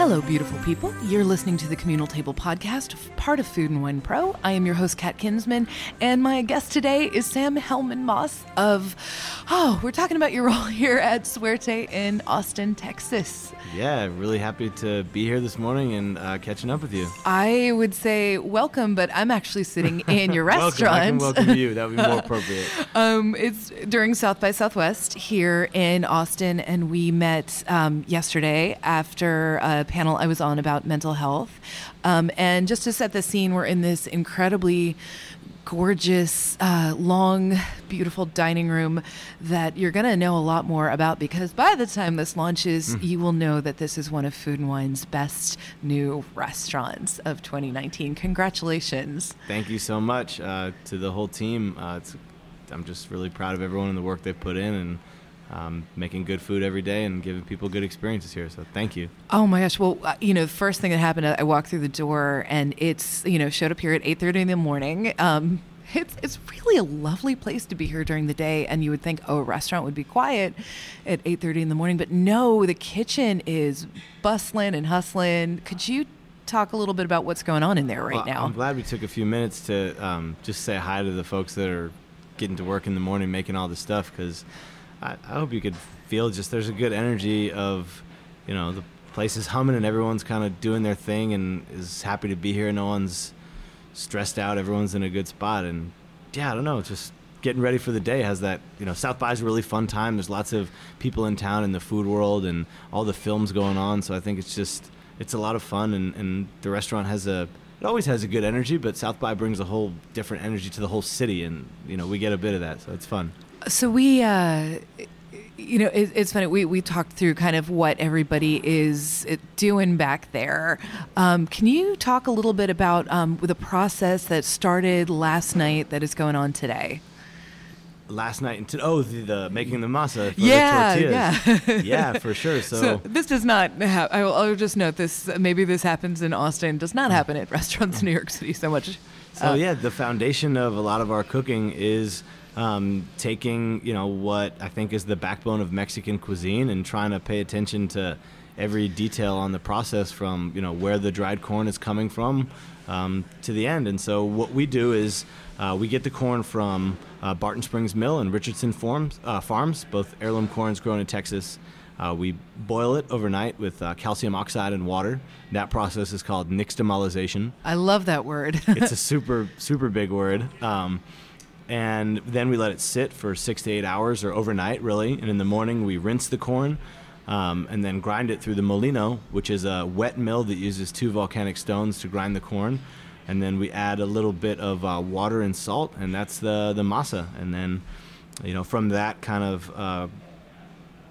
Hello, beautiful people. You're listening to the Communal Table Podcast, part of Food and Wine Pro. I am your host, Kat Kinsman, and my guest today is Sam Hellman Mass of, oh, we're talking about your role here at Suerte in Austin, Texas. Yeah, really happy to be here this morning and uh, catching up with you. I would say welcome, but I'm actually sitting in your restaurant. welcome, I can welcome you. That would be more appropriate. um, it's during South by Southwest here in Austin, and we met um, yesterday after a panel I was on about mental health. Um, and just to set the scene, we're in this incredibly gorgeous, uh, long, beautiful dining room that you're going to know a lot more about because by the time this launches, mm. you will know that this is one of Food and Wine's best new restaurants of 2019. Congratulations. Thank you so much uh, to the whole team. Uh, I'm just really proud of everyone and the work they've put in and um, making good food every day and giving people good experiences here. So thank you. Oh my gosh! Well, uh, you know, the first thing that happened, I walked through the door and it's you know showed up here at eight thirty in the morning. Um, it's it's really a lovely place to be here during the day, and you would think, oh, a restaurant would be quiet at eight thirty in the morning, but no, the kitchen is bustling and hustling. Could you talk a little bit about what's going on in there right well, now? I'm glad we took a few minutes to um, just say hi to the folks that are getting to work in the morning making all this stuff because I, I hope you could feel just there's a good energy of, you know, the place is humming and everyone's kind of doing their thing and is happy to be here. No one's stressed out. Everyone's in a good spot. And yeah, I don't know, just getting ready for the day has that, you know, South by is a really fun time. There's lots of people in town in the food world and all the films going on. So I think it's just, it's a lot of fun. And, and the restaurant has a, it always has a good energy, but South by brings a whole different energy to the whole city. And, you know, we get a bit of that. So it's fun. So we, uh, you know, it, it's funny. We we talked through kind of what everybody is uh, doing back there. Um, can you talk a little bit about um, the process that started last night that is going on today? last night into oh the, the, making the masa for yeah, the tortillas. Yeah, yeah, for sure. So, so this does not. Ha- I will, I'll just note this. Maybe this happens in Austin. Does not happen at restaurants in New York City so much. So uh, yeah, the foundation of a lot of our cooking is um, taking you know what I think is the backbone of Mexican cuisine and trying to pay attention to every detail on the process from you know where the dried corn is coming from um, to the end. And so what we do is uh, we get the corn from uh, Barton Springs Mill and Richardson Farms, uh, farms both heirloom corns grown in Texas. Uh, we boil it overnight with uh, calcium oxide and water. That process is called nixtamalization. I love that word. it's a super super big word. Um, and then we let it sit for six to eight hours or overnight, really. And in the morning, we rinse the corn um, and then grind it through the molino, which is a wet mill that uses two volcanic stones to grind the corn. And then we add a little bit of uh, water and salt, and that's the the masa. And then, you know, from that kind of uh,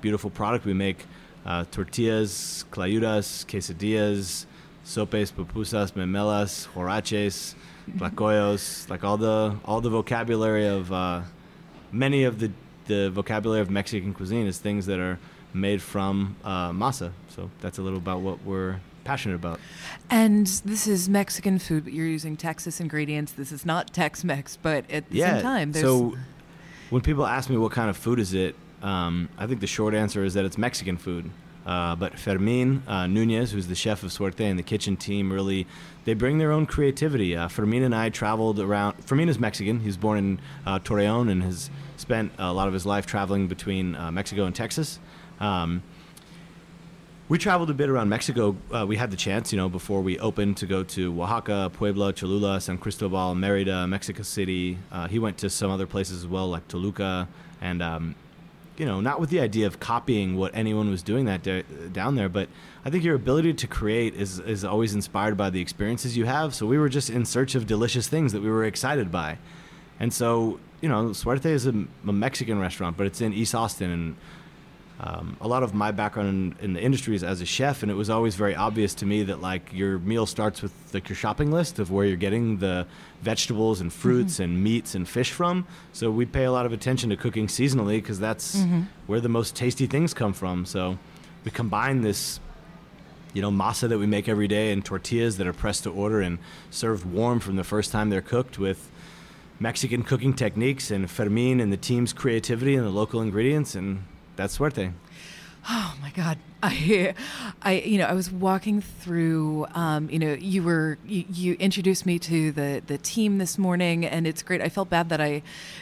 beautiful product, we make uh, tortillas, clayudas, quesadillas, sopes, pupusas, memelas, huaraches tlacoyos, like all the all the vocabulary of uh, many of the the vocabulary of Mexican cuisine is things that are made from uh, masa. So that's a little about what we're passionate about. And this is Mexican food, but you're using Texas ingredients. This is not Tex-Mex, but at the yeah, same time, there's so when people ask me what kind of food is it, um, I think the short answer is that it's Mexican food. Uh, but Fermin uh, Nunez, who's the chef of Suerte and the kitchen team, really they bring their own creativity. Uh, Fermin and I traveled around. Fermin is Mexican. He's born in uh, Torreon and has spent a lot of his life traveling between uh, Mexico and Texas. Um, we traveled a bit around Mexico. Uh, we had the chance, you know, before we opened to go to Oaxaca, Puebla, Cholula, San Cristobal, Merida, Mexico City. he went to some other places as well, like Toluca, and um, you know, not with the idea of copying what anyone was doing that down there, but I think your ability to create is is always inspired by the experiences you have. So we were just in search of delicious things that we were excited by, and so you know, Suerte is a, a Mexican restaurant, but it's in East Austin, and um, a lot of my background in, in, the industry is as a chef, and it was always very obvious to me that like your meal starts with like your shopping list of where you're getting the vegetables and fruits mm-hmm. and meats and fish from. So we pay a lot of attention to cooking seasonally because that's mm-hmm. where the most tasty things come from. So we combine this, you know, masa that we make every day and tortillas that are pressed to order and served warm from the first time they're cooked with Mexican cooking techniques and Fermin and the team's creativity and the local ingredients and that's Suerte. Oh my God. I, I, you know, I was walking through, um, you know, you were, you, you, introduced me to the, the team this morning and it's great. I felt bad that I,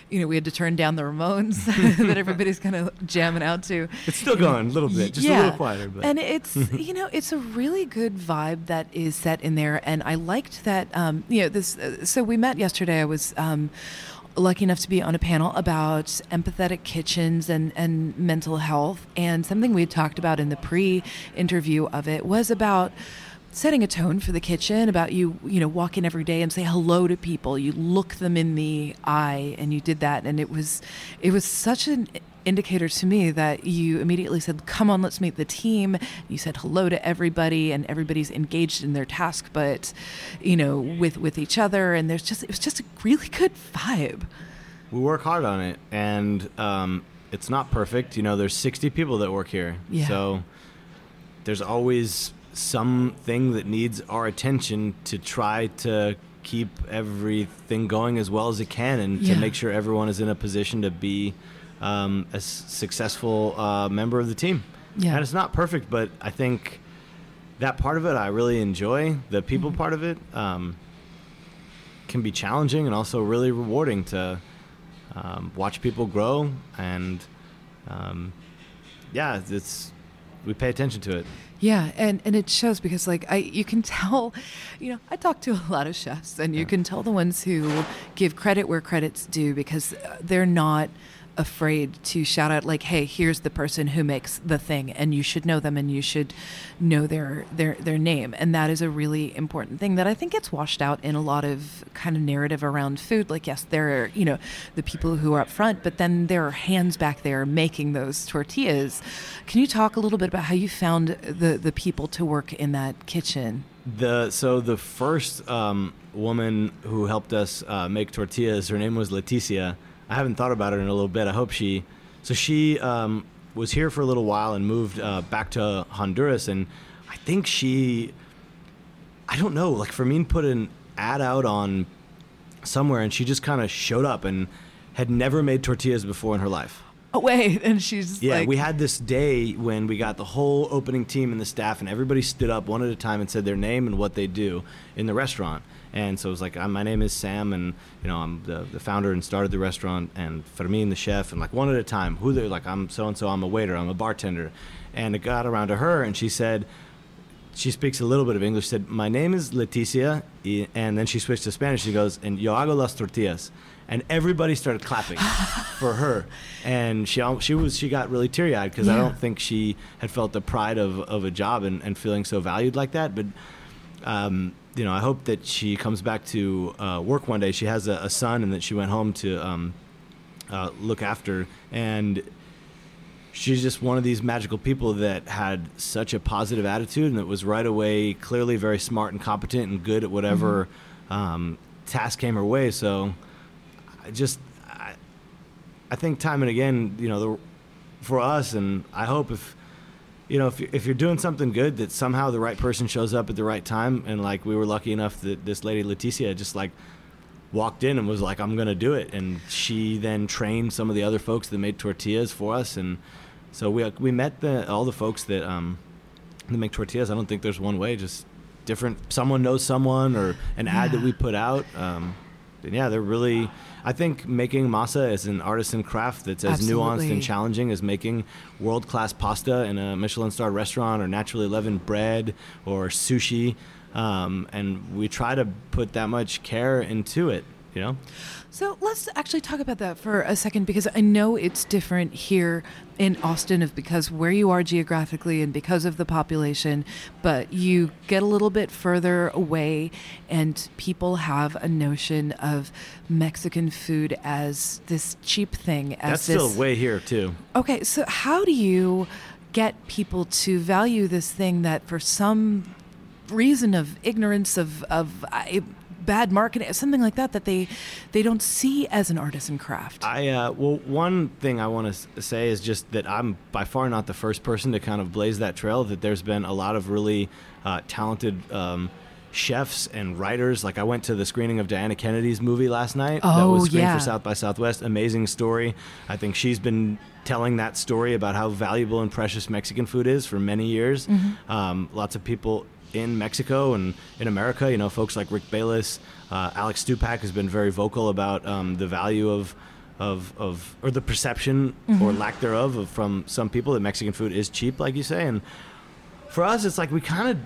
you know, we had to turn down the Ramones that everybody's kind of jamming out to. It's still going a little bit, just yeah. a little quieter. But. And it's, you know, it's a really good vibe that is set in there. And I liked that, um, you know, this, uh, so we met yesterday. I was, um, lucky enough to be on a panel about empathetic kitchens and, and mental health. And something we had talked about in the pre interview of it was about setting a tone for the kitchen about you you know walk in every day and say hello to people you look them in the eye and you did that and it was it was such an indicator to me that you immediately said, "Come on, let's meet the team." You said hello to everybody, and everybody's engaged in their task, but you know, with with each other, and there's just it was just a really good vibe. We work hard on it, and um, it's not perfect. You know, there's 60 people that work here, yeah. so there's always something that needs our attention to try to keep everything going as well as it can and yeah. to make sure everyone is in a position to be um, a successful uh, member of the team. Yeah. And it's not perfect, but I think that part of it I really enjoy. The people mm-hmm. part of it um, can be challenging and also really rewarding to um, watch people grow. And um, yeah, it's we pay attention to it. Yeah, and, and it shows because like I you can tell, you know, I talk to a lot of chefs and you yeah. can tell the ones who give credit where credit's due because uh, they're not afraid to shout out like hey here's the person who makes the thing and you should know them and you should know their their their name. And that is a really important thing that i think gets washed out in a lot of kind of narrative around food. Like yes there are you know the people who are up front but then there are hands back there making those tortillas. Can you talk a little bit about how you found the the people to work in that kitchen? The so the first um, woman who helped us uh, make tortillas her name was leticia I haven't thought about it in a little bit. I hope she. So she um, was here for a little while and moved uh, back to Honduras, and I think she. I don't know. Like Fermin put an ad out on somewhere, and she just kind of showed up and had never made tortillas before in her life. Oh wait, and she's yeah. Like... We had this day when we got the whole opening team and the staff, and everybody stood up one at a time and said their name and what they do in the restaurant. And so it was like, my name is Sam, and you know, I'm the, the founder and started the restaurant, and Fermin, the chef, and like one at a time. Who they're like, I'm so and so, I'm a waiter, I'm a bartender, and it got around to her, and she said, she speaks a little bit of English. Said, my name is Leticia, and then she switched to Spanish. She goes, and yo hago las tortillas, and everybody started clapping for her, and she she was she got really teary eyed because yeah. I don't think she had felt the pride of, of a job and, and feeling so valued like that, but. Um, you know, I hope that she comes back to uh, work one day. She has a, a, son, and that she went home to um, uh, look after. And she's just one of these magical people that had such a positive attitude, and that was right away clearly very smart and competent and good at whatever mm-hmm. um, task came her way. So, I just, I, I think time and again, you know, the, for us, and I hope if you know, if you're, if you're doing something good, that somehow the right person shows up at the right time, and like we were lucky enough that this lady Leticia just like walked in and was like, "I'm gonna do it," and she then trained some of the other folks that made tortillas for us, and so we we met the all the folks that um that make tortillas. I don't think there's one way, just different. Someone knows someone, or an yeah. ad that we put out. Um, and yeah, they're really I think making masa is an artisan craft that's as Absolutely. nuanced and challenging as making world class pasta in a Michelin star restaurant or naturally leavened bread or sushi. Um, and we try to put that much care into it, you know? So let's actually talk about that for a second because I know it's different here in Austin of because where you are geographically and because of the population, but you get a little bit further away and people have a notion of Mexican food as this cheap thing as That's this, still way here too. Okay, so how do you get people to value this thing that for some reason of ignorance of of I, bad marketing, something like that, that they they don't see as an artisan craft. I uh, well, one thing I want to say is just that I'm by far not the first person to kind of blaze that trail. That there's been a lot of really uh, talented. Um, chefs and writers. Like I went to the screening of Diana Kennedy's movie last night. Oh, that was screened yeah. for South by Southwest. Amazing story. I think she's been telling that story about how valuable and precious Mexican food is for many years. Mm-hmm. Um, lots of people in Mexico and in America, you know, folks like Rick Bayless, uh, Alex Stupak has been very vocal about um, the value of. Of, of or the perception or lack thereof of, from some people that Mexican food is cheap, like you say, and for us, it's like we kind of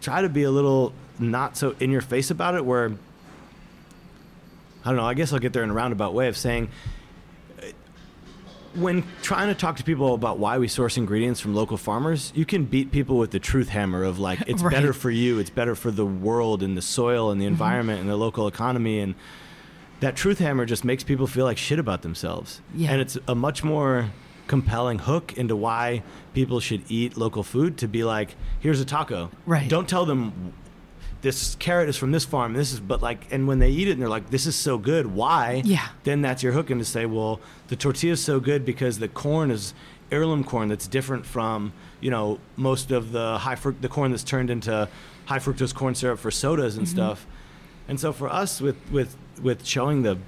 try to be a little not so in your face about it. Where I don't know. I guess I'll get there in a roundabout way of saying when trying to talk to people about why we source ingredients from local farmers, you can beat people with the truth hammer of like it's Right. better for you, it's better for the world and the soil and the mm-hmm. environment and the local economy and that truth hammer just makes people feel like shit about themselves. Yeah. And it's a much more compelling hook into why people should eat local food to be like, here's a taco. Right. Don't tell them this carrot is from this farm. This is, but like, and when they eat it and they're like, this is so good. Why? Yeah. Then that's your hook, and to say, well, the tortilla is so good because the corn is heirloom corn that's different from, you know, most of the high fruct, the corn that's turned into high fructose corn syrup for sodas and mm-hmm. stuff. And so for us, with with with showing the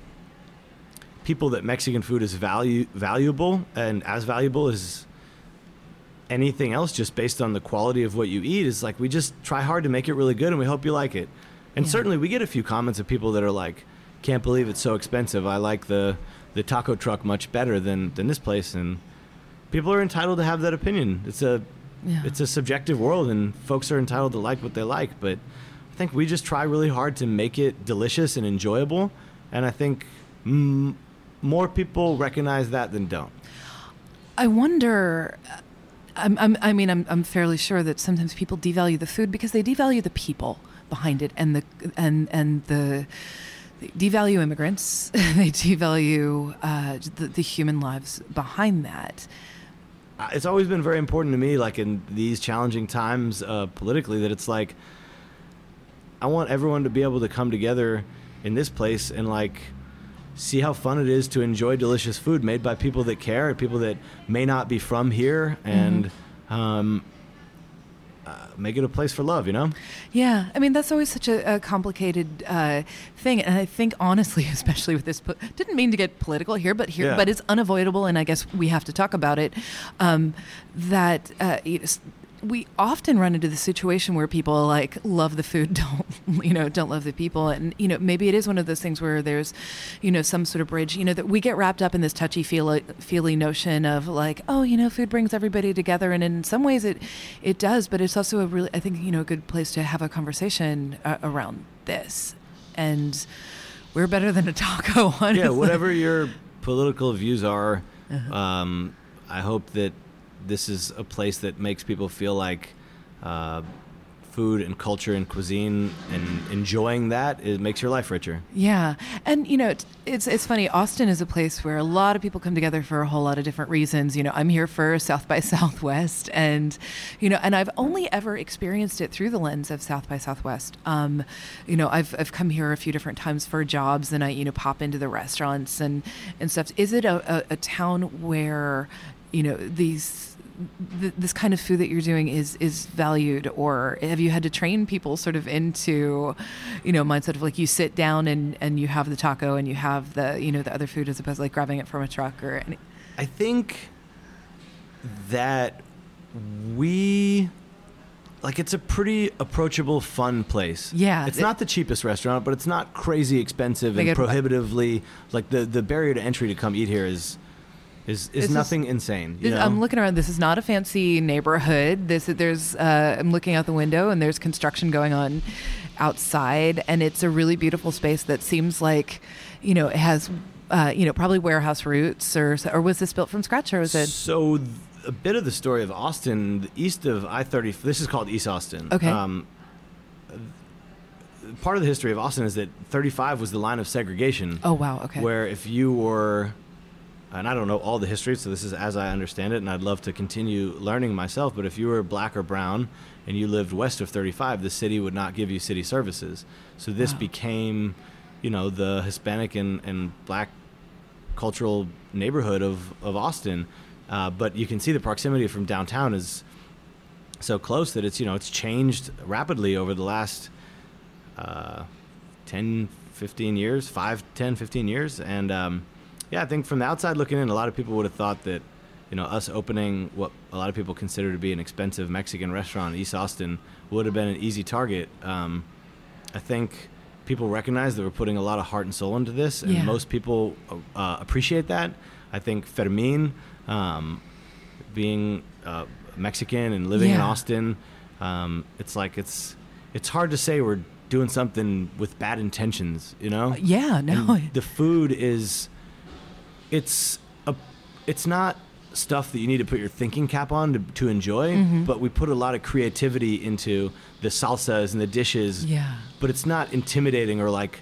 people that Mexican food is value valuable and as valuable as anything else just based on the quality of what you eat is like we just try hard to make it really good and we hope you like it. And Yeah. certainly we get a few comments of people that are like, can't believe it's so expensive. I like the the taco truck much better than than this place and people are entitled to have that opinion. It's a Yeah. it's a subjective world and folks are entitled to like what they like, but I think we just try really hard to make it delicious and enjoyable and I think mm, more people recognize that than don't. I wonder. I'm, I'm, I mean, I'm, I'm fairly sure that sometimes people devalue the food because they devalue the people behind it, and the and and the they devalue immigrants. they devalue uh, the, the human lives behind that. Uh, it's always been very important to me like in these challenging times uh, politically that it's like i want everyone to be able to come together in this place and like see how fun it is to enjoy delicious food made by people that care people that may not be from here and um, uh, make it a place for love you know Yeah, I mean that's always such a, a complicated uh, thing, and I think honestly, especially with this, po- didn't mean to get political here, but here, Yeah. but it's unavoidable, and I guess we have to talk about it. Um, that uh, we often run into the situation where people like love the food, don't you know, don't love the people, and you know maybe it is one of those things where there's, you know, some sort of bridge. You know that we get wrapped up in this touchy feely, feely notion of like, oh, you know, food brings everybody together, and in some ways it it does, but it's also a really I think you know a good place to have a conversation uh, around this, and we're better than a taco. Honestly. yeah whatever your political views are Uh-huh. um, i hope that this is a place that makes people feel like uh, food and culture and cuisine and enjoying that it makes your life richer Yeah, and you know it's, it's funny. Austin is a place where a lot of people come together for a whole lot of different reasons. You know, I'm here for South by Southwest, and you know, and I've only ever experienced it through the lens of South by Southwest. Um, you know, I've I've come here a few different times for jobs, and I you know pop into the restaurants and and stuff. Is it a, a, a town where you know these th- this kind of food that you're doing is is valued or have you had to train people sort of into you know mindset of like you sit down and and you have the taco and you have the you know the other food as opposed to like grabbing it from a truck or any? I think that we like it's a pretty approachable fun place. Yeah, it's it- not the cheapest restaurant but it's not crazy expensive and prohibitively like the the barrier to entry to come eat here is is is is- nothing insane you This- know? I'm looking around. This is not a fancy neighborhood. This there's uh, I'm looking out the window and there's construction going on outside, and it's a really beautiful space that seems like, you know, it has, uh, you know, probably warehouse roots or or was this built from scratch or was it? So, th- a bit of the story of Austin, the east of I thirty. This is called East Austin. Okay. Um, part of the history of Austin is that thirty five was the line of segregation. Oh wow. Okay. Where if you were, and I don't know all the history, so this is as I understand it, and I'd love to continue learning myself. But if you were black or brown and you lived west of 35, the city would not give you city services. So this Wow. became, you know, the Hispanic and, and black cultural neighborhood of, of Austin. Uh, but you can see the proximity from downtown is so close that it's you know it's changed rapidly over the last uh, 10, 15 years, 5, 10, 15 years. And um, yeah, I think from the outside looking in, a lot of people would have thought that, you know, us opening what a lot of people consider to be an expensive Mexican restaurant in East Austin would have been an easy target. Um, I think people recognize that we're putting a lot of heart and soul into this, and Yeah. most people uh, appreciate that. I think Fermin, um, being uh, Mexican and living in Austin, um, it's like it's it's hard to say we're doing something with bad intentions, you know? Yeah, no. And the food is it's a it's not stuff that you need to put your thinking cap on to, to enjoy Mhm. but we put a lot of creativity into the salsas and the dishes Yeah. but it's not intimidating or like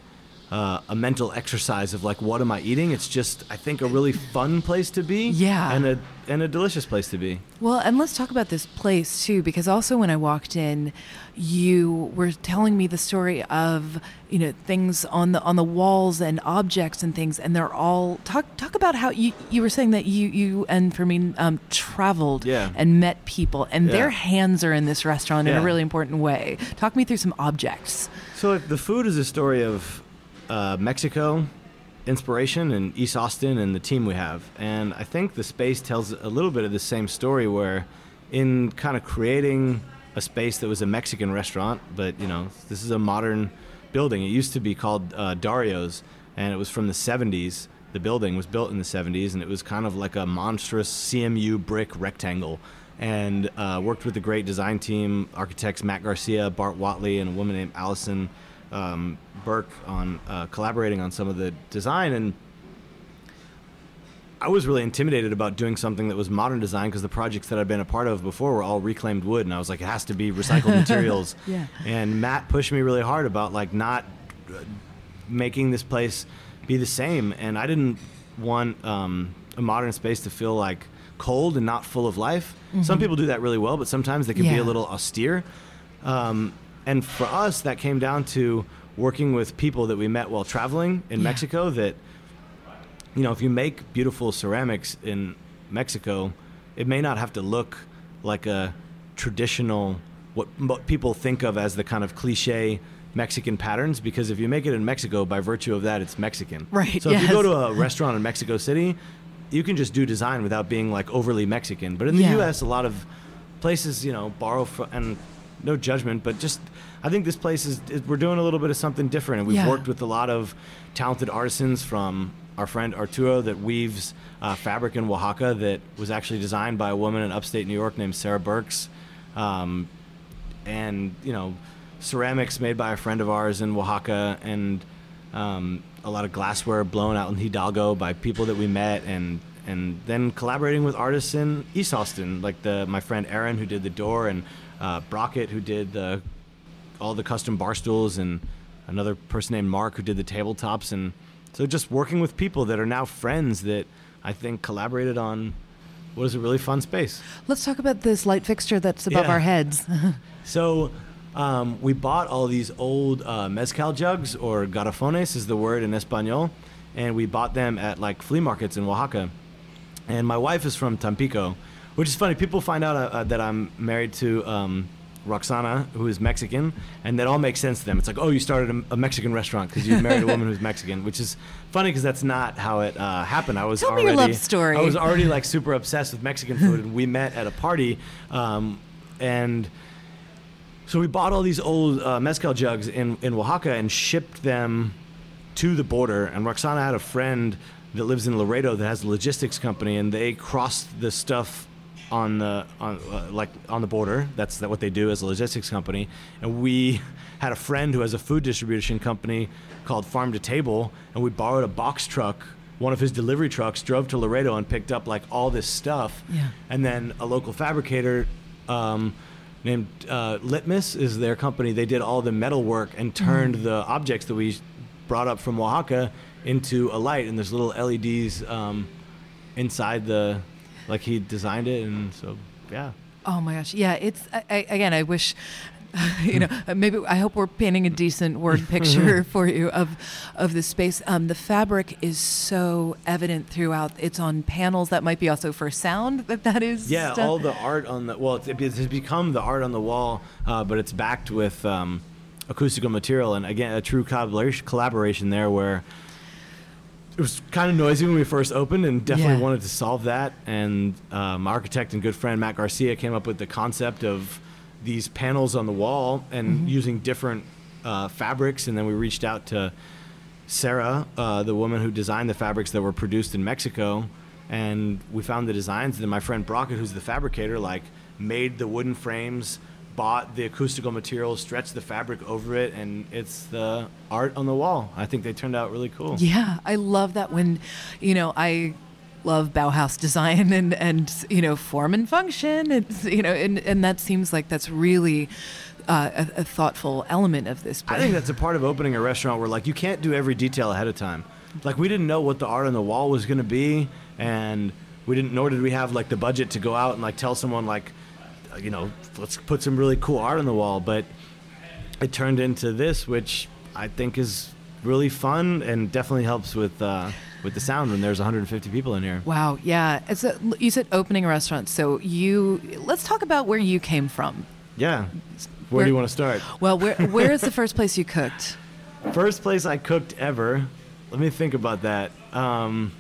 uh, a mental exercise of like what am I eating? It's just I think a really fun place to be. Yeah. And a and a delicious place to be. Well, and let's talk about this place too, because also when I walked in, you were telling me the story of you know things on the on the walls and objects and things, and they're all talk talk about how you you were saying that you you and Fermin um, traveled Yeah. and met people, and their hands are in this restaurant in a really important way. Talk me through some objects. So if the food is a story of uh, Mexico, inspiration, and East Austin, and the team we have. And I think the space tells a little bit of the same story, where in kind of creating a space that was a Mexican restaurant, but you know this is a modern building. It used to be called uh, Dario's, and it was from the 70s. The building was built in the 70s, and it was kind of like a monstrous CMU brick rectangle. And uh, worked with a great design team, architects Matt Garcia, Bart Whatley, and a woman named Allison um, Burke on uh, collaborating on some of the design. And I was really intimidated about doing something that was modern design because the projects that I'd been a part of before were all reclaimed wood, and I was like, it has to be recycled materials. Yeah. And Matt pushed me really hard about like not uh, making this place be the same, and I didn't want um, a modern space to feel like cold and not full of life. Some people do that really well, but sometimes they can be a little austere. Um, and for us, that came down to working with people that we met while traveling in Yeah. Mexico that you know, if you make beautiful ceramics in Mexico, it may not have to look like a traditional what, what people think of as the kind of cliche Mexican patterns because if you make it in Mexico by virtue of that it's Mexican. Right, So if you go to a restaurant in Mexico City, you can just do design without being like overly Mexican. But in the Yeah. US a lot of places, you know, borrow from and no judgment, but just I think this place is, is we're doing a little bit of something different and we've Yeah. worked with a lot of talented artisans from our friend Arturo that weaves uh, fabric in Oaxaca that was actually designed by a woman in upstate New York named Sarah Burks. Um, and, you know, ceramics made by a friend of ours in Oaxaca and um, a lot of glassware blown out in Hidalgo by people that we met and and then collaborating with artists in East Austin, like the my friend Aaron who did the door and uh, Brockett who did the all the custom bar stools and another person named Mark who did the tabletops and so just working with people that are now friends that I think collaborated on what is a really fun space. Let's talk about this light fixture that's above Yeah. our heads. So um, we bought all these old uh, mezcal jugs, or garrafones is the word in Espanol, and we bought them at like flea markets in Oaxaca. And my wife is from Tampico, which is funny. People find out uh, uh, that I'm married to um, Roxana, who is Mexican, and that all makes sense to them. It's like, oh, you started a, a Mexican restaurant because you married a woman who's Mexican, which is funny because that's not how it uh, happened. I was Tell me already, your love story. I was already like super obsessed with Mexican food, and we met at a party, um, and so we bought all these old uh, mezcal jugs in, in Oaxaca and shipped them to the border. And Roxana had a friend that lives in Laredo that has a logistics company, and they crossed the stuff on the on uh, like on the border. That's that what they do as a logistics company. And we had a friend who has a food distribution company called Farm to Table, and we borrowed a box truck. One of his delivery trucks drove to Laredo and picked up like all this stuff. Yeah. And then a local fabricator um, named uh, Litmus is their company. They did all the metal work and turned the objects that we brought up from Oaxaca into a light. And there's little LEDs um, inside the, like he designed it. And so, yeah. Oh my gosh, yeah. It's I, I, again. I wish, you know, maybe I hope we're painting a decent word picture for you of of the space. Um, the fabric is so evident throughout. It's on panels that might be also for sound. That that is. Yeah, done. all the art on the well, it's, it has become the art on the wall, uh, but it's backed with um, acoustical material, and again, a true collaboration there where it was kind of noisy when we first opened, and definitely Yeah. wanted to solve that. And um, my architect and good friend Matt Garcia came up with the concept of these panels on the wall and using different uh, fabrics, and then we reached out to Sarah, uh, the woman who designed the fabrics that were produced in Mexico, and we found the designs. And then my friend Brockett, who's the fabricator, like made the wooden frames, bought the acoustical material, stretched the fabric over it, and it's the art on the wall. I think they turned out really cool. Yeah, I love that when, you know, I love Bauhaus design and and you know form and function. It's you know, and and that seems like that's really uh, a, a thoughtful element of this. I think that's a part of opening a restaurant where like you can't do every detail ahead of time. Like we didn't know what the art on the wall was going to be, and we didn't. Nor did we have like the budget to go out and like tell someone like, you know, let's put some really cool art on the wall. But it turned into this, which I think is really fun and definitely helps with uh, with the sound when there's 150 people in here. Wow, yeah. It's a, you said opening a restaurant, so you let's talk about where you came from. Yeah. Where, Where- do you want to start? Well, where where is the first place you cooked? First place I cooked ever. Let me think about that. Um,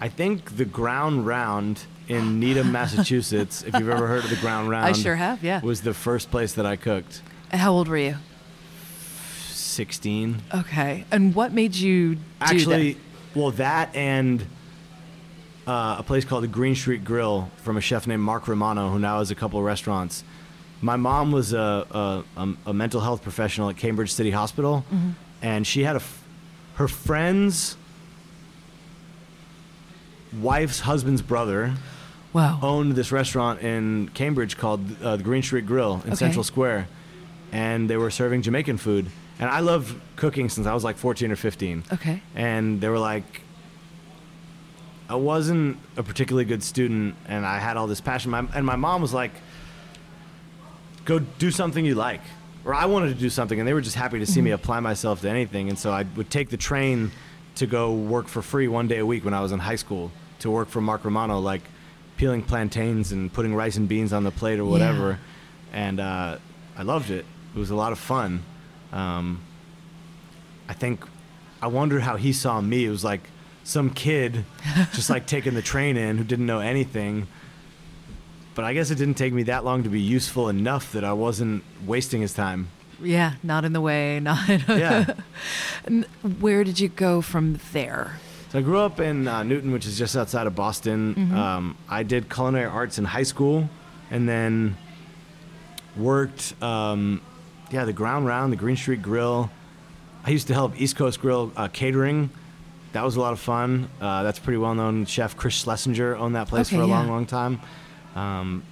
I think the Ground Round in Needham, Massachusetts. if you've ever heard of the Ground Round, I sure have, yeah. Was the first place that I cooked. How old were you? Sixteen. Okay, and what made you do Actually, that? well, that and uh, a place called the Green Street Grill from a chef named Mark Romano, who now has a couple of restaurants. My mom was a, a, a, a mental health professional at Cambridge City Hospital, Mm-hmm. and she had a her friend's wife's husband's brother Wow. owned this restaurant in Cambridge called uh, the Green Street Grill in Okay. Central Square, and they were serving Jamaican food. And I loved cooking since I was like 14 or 15 Okay. and they were like i wasn't a particularly good student and i had all this passion my, and my mom was like go do something you like or i wanted to do something and they were just happy to see me apply myself to anything and so i would take the train to go work for free one day a week when i was in high school to work for mark romano like peeling plantains and putting rice and beans on the plate or whatever and uh, i loved it it was a lot of fun um, I think I wonder how he saw me. It was like some kid just like taking the train in who didn't know anything. But I guess it didn't take me that long to be useful enough that I wasn't wasting his time. Yeah, not in the way. Not. Yeah. Where did you go from there? So I grew up in uh, Newton, which is just outside of Boston. Um, I did culinary arts in high school, and then worked, um, yeah, the Ground Round, the Green Street Grill. I used to help East Coast Grill uh, catering. That was a lot of fun. Uh, that's pretty well known. Chef Chris Schlesinger owned that place Okay, for a long, long time. Um,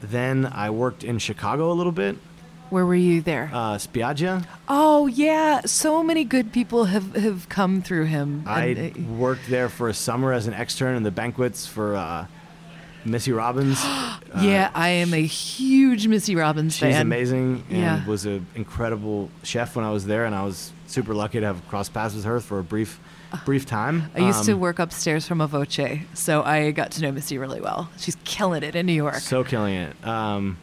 then I worked in Chicago a little bit, Where were you there? uh, Spiaggia. oh yeah, so many good people have have come through him. I and, uh, worked there for a summer as an extern in the banquets for uh, Missy Robbins. Uh, yeah, I am a huge Missy Robbins she's fan. She's amazing and Yeah. was an incredible chef when I was there, and I was super lucky to have crossed paths with her for a brief, brief time. I used to Um, work upstairs from a Voce, so I got to know Missy really well. She's killing it in New York. So killing it. Um,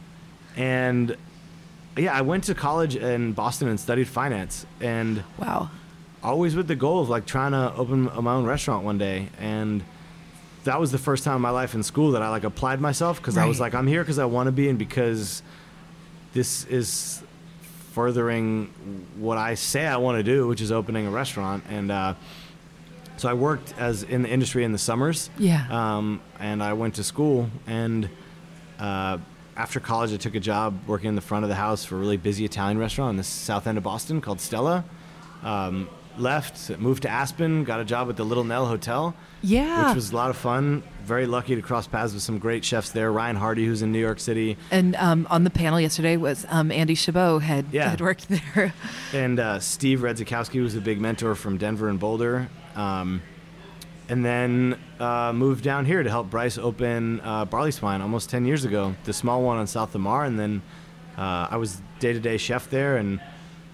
and yeah, I went to college in Boston and studied finance, and wow. always with the goal of like trying to open my own restaurant one day and that was the first time in my life in school that I like applied myself because I was like I'm here because I want to be and because this is furthering what I say I want to do which is opening a restaurant and uh, so I worked as in the industry in the summers Yeah. um, and I went to school and uh, after college I took a job working in the front of the house for a really busy Italian restaurant in the south end of Boston called Stella um, left moved to Aspen got a job at the Little Nell Hotel Yeah. which was a lot of fun very lucky to cross paths with some great chefs there Ryan Hardy who's in New York City and um, on the panel yesterday was um, Andy Chabot had Yeah. had worked there. and uh, Steve Redzikowski was a big mentor from Denver and Boulder. Um, and then uh, moved down here to help Bryce open uh, Barley Swine almost 10 years ago, the small one on South Lamar. And then uh, I was day to day chef there. And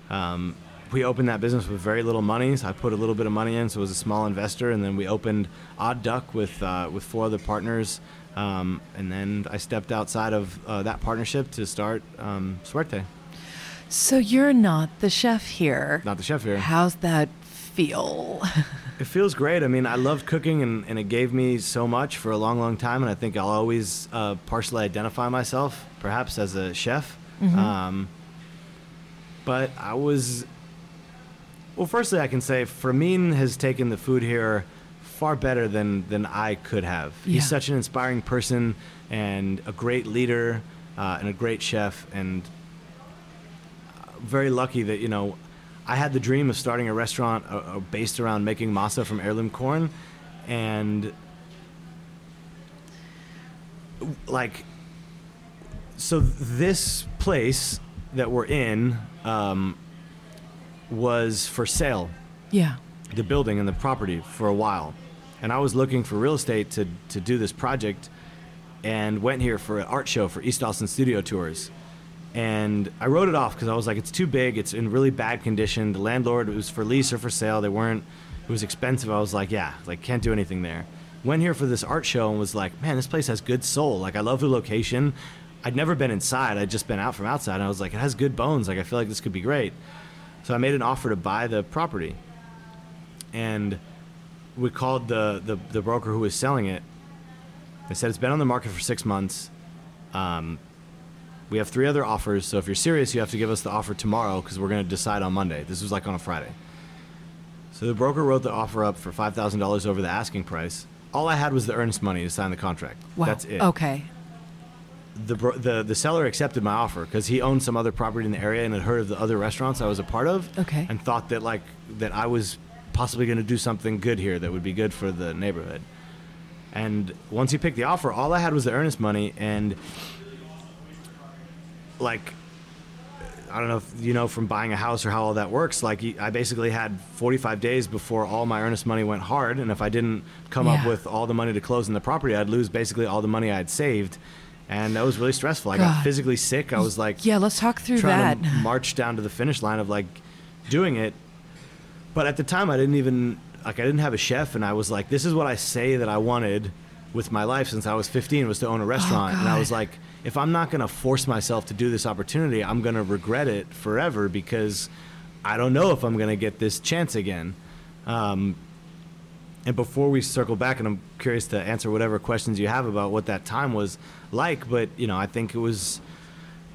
um, we opened that business with very little money. So I put a little bit of money in, so it was a small investor. And then we opened Odd Duck with, uh, with four other partners Um, and then I stepped outside of uh, that partnership to start um, Suerte. So you're not the chef here. Not the chef here. How's that feel? It feels great. I mean, I loved cooking, and, and it gave me so much for a long, long time. And I think I'll always uh, partially identify myself, perhaps as a chef. Mhm. Um, but I was, well, firstly, I can say Fermin has taken the food here far better than, than I could have. Yeah. He's such an inspiring person and a great leader uh, and a great chef. And uh, very lucky that, you know, I had the dream of starting a restaurant uh, uh, based around making masa from heirloom corn. And like so this place that we're in um, was for sale yeah. the building and the property for a while and i was looking for real estate to, to do this project and went here for an art show for east austin studio tours and i wrote it off because i was like it's too big. It's in really bad condition. The landlord it was for lease or for sale. They weren't it was expensive. I was like yeah like can't do anything there. Went here for this art show and was like man this place has good soul. Like i love the location. I'd never been inside. I'd just been out from outside. And i was like it has good bones. Like i feel like this could be great. So i made an offer to buy the property. And we called the, the, the broker who was selling it. They said it's been on the market for six months. Um, we have three other offers, so if you're serious, you have to give us the offer tomorrow because we're going to decide on Monday. This was like on a Friday. So the broker wrote the offer up for five thousand dollars over the asking price. All I had was the earnest money to sign the contract. Wow. That's it. Okay. The, bro- the the seller accepted my offer because he owned some other property in the area and had heard of the other restaurants I was a part of. Okay. And thought that like that I was possibly going to do something good here that would be good for the neighborhood. And once he picked the offer, all I had was the earnest money and like I don't know if you know from buying a house or how all that works. Like I basically had 45 days before all my earnest money went hard, and if I didn't come up with all the money to close in the property, I'd lose basically all the money I had saved, and that was really stressful. I got physically sick. I was like, Yeah, let's talk through trying that. to march down to the finish line of like doing it. But at the time, I didn't even like I didn't have a chef, and I was like, this is what I say that I wanted with my life since I was 15 was to own a oh, restaurant, and I was like, if I'm not gonna force myself to do this opportunity, I'm gonna regret it forever because I don't know if I'm gonna get this chance again. Um, and before we circle back, and I'm curious to answer whatever questions you have about what that time was like, but you know, I think it was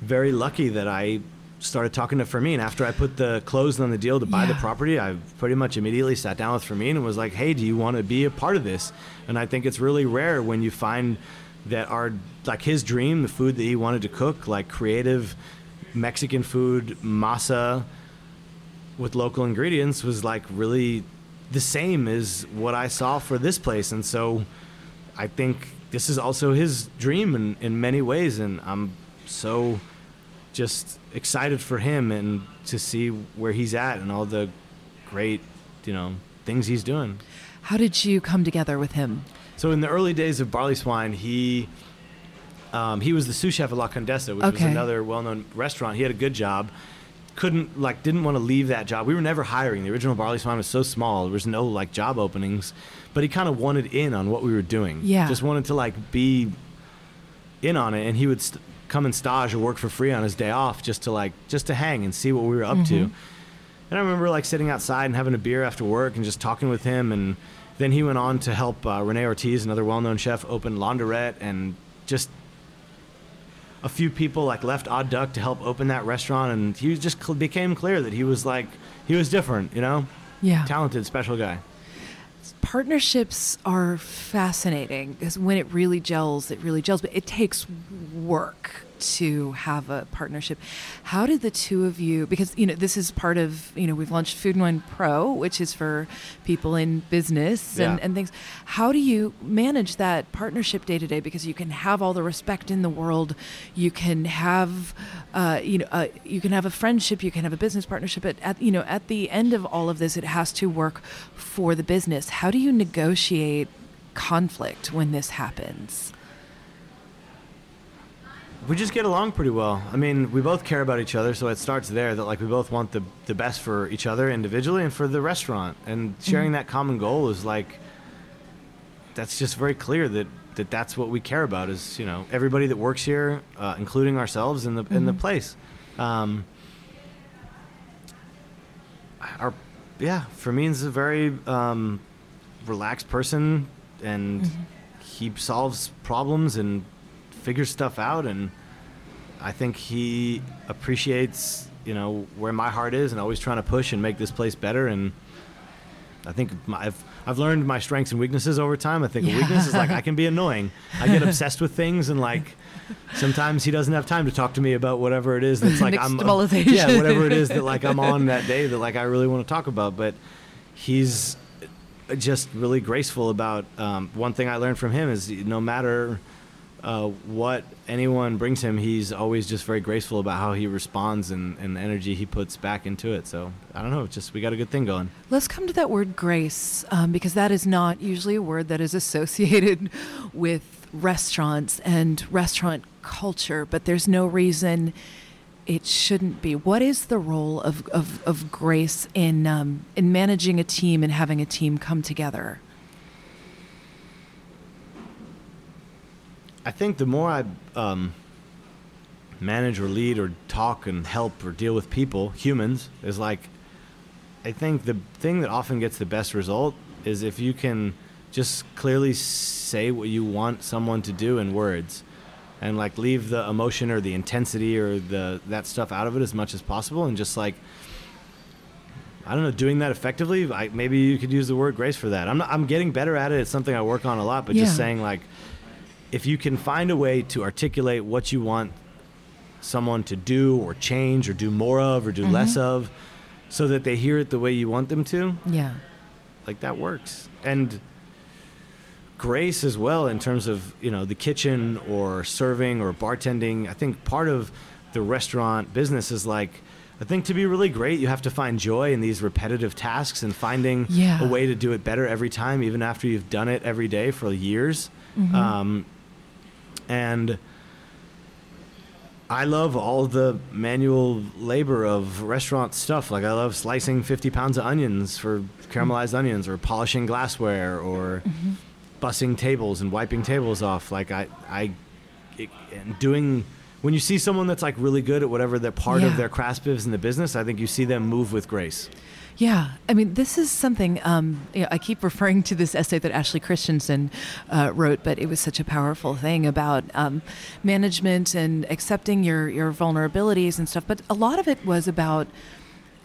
very lucky that I started talking to Fermin after I put the close on the deal to buy the property. I pretty much immediately sat down with Fermin and was like, "Hey, do you want to be a part of this?" And I think it's really rare when you find that our like his dream, the food that he wanted to cook, like creative Mexican food, masa with local ingredients was like really the same as what I saw for this place. And so I think this is also his dream in, in many ways. And I'm so just excited for him and to see where he's at and all the great, you know, things he's doing. How did you come together with him? So in the early days of Barley Swine, he um, he was the sous chef at La Condesa, which was another well-known restaurant. He had a good job. Couldn't like didn't want to leave that job. We were never hiring. The original Barley Swine was so small. There was no like job openings, but he kind of wanted in on what we were doing. Yeah. just wanted to like be in on it, and he would st- come and stage or work for free on his day off just to like just to hang and see what we were up to. Mhm. And I remember like sitting outside and having a beer after work and just talking with him. And then he went on to help uh, Rene Ortiz, another well-known chef, open Laundrette, and just a few people like left Odd Duck to help open that restaurant. And he just cl- became clear that he was like he was different, you know, Yeah. talented, special guy. Partnerships are fascinating because when it really gels, it really gels, but it takes work to have a partnership. How did the two of you, because, you know, this is part of, you know, we've launched Food and Wine Pro, which is for people in business and, Yeah. and things. How do you manage that partnership day to day? Because you can have all the respect in the world, you can have, uh, you know, uh, you can have a friendship, you can have a business partnership, but at, you know, at the end of all of this, it has to work for the business. How do you negotiate conflict when this happens? We just get along pretty well. I mean, we both care about each other, so it starts there. That like we both want the the best for each other individually and for the restaurant. And sharing that common goal is like that's just very clear that that that's what we care about is you know everybody that works here, uh, including ourselves in the in the Mhm. place. Um, our yeah, Fermin's a very um, relaxed person, and Mhm. he solves problems and figures stuff out, and I think he appreciates you know where my heart is, and always trying to push and make this place better, and. I think my, I've I've learned my strengths and weaknesses over time. I think a weakness is like I can be annoying. I get obsessed with things and like sometimes he doesn't have time to talk to me about whatever it is that's like I'm yeah whatever it is that like I'm on that day that like I really want to talk about. But he's just really graceful about um, one thing I learned from him is no matter uh, what anyone brings him, he's always just very graceful about how he responds and, and the energy he puts back into it. So I don't know, just we got a good thing going. Let's come to that word grace, um, because that is not usually a word that is associated with restaurants and restaurant culture, but there's no reason it shouldn't be. What is the role of, of, of grace in, um, in managing a team and having a team come together? I think the more I um, manage or lead or talk and help or deal with people, humans, is like, I think the thing that often gets the best result is if you can just clearly say what you want someone to do in words and like leave the emotion or the intensity or the that stuff out of it as much as possible and just like I don't know, doing that effectively. I, maybe you could use the word grace for that. I'm not, I'm getting better at it. It's something I work on a lot, but Yeah. just saying like, if you can find a way to articulate what you want someone to do or change or do more of or do less Mhm. of, so that they hear it the way you want them to, Yeah. like that works. And grace as well in terms of you know the kitchen or serving or bartending. I think part of the restaurant business is like. I think to be really great, you have to find joy in these repetitive tasks and finding Yeah. a way to do it better every time, even after you've done it every day for years. Mhm. Um, and I love all the manual labor of restaurant stuff. Like I love slicing 50 pounds of onions for caramelized onions, or polishing glassware, or Mhm. bussing tables and wiping tables off. Like I, I, it, and doing. When you see someone that's like really good at whatever their part Yeah. of their craft is in the business, I think you see them move with grace. Yeah, I mean, this is something. Um, you know, I keep referring to this essay that Ashley Christensen uh, wrote, but it was such a powerful thing about um, management and accepting your your vulnerabilities and stuff. But a lot of it was about.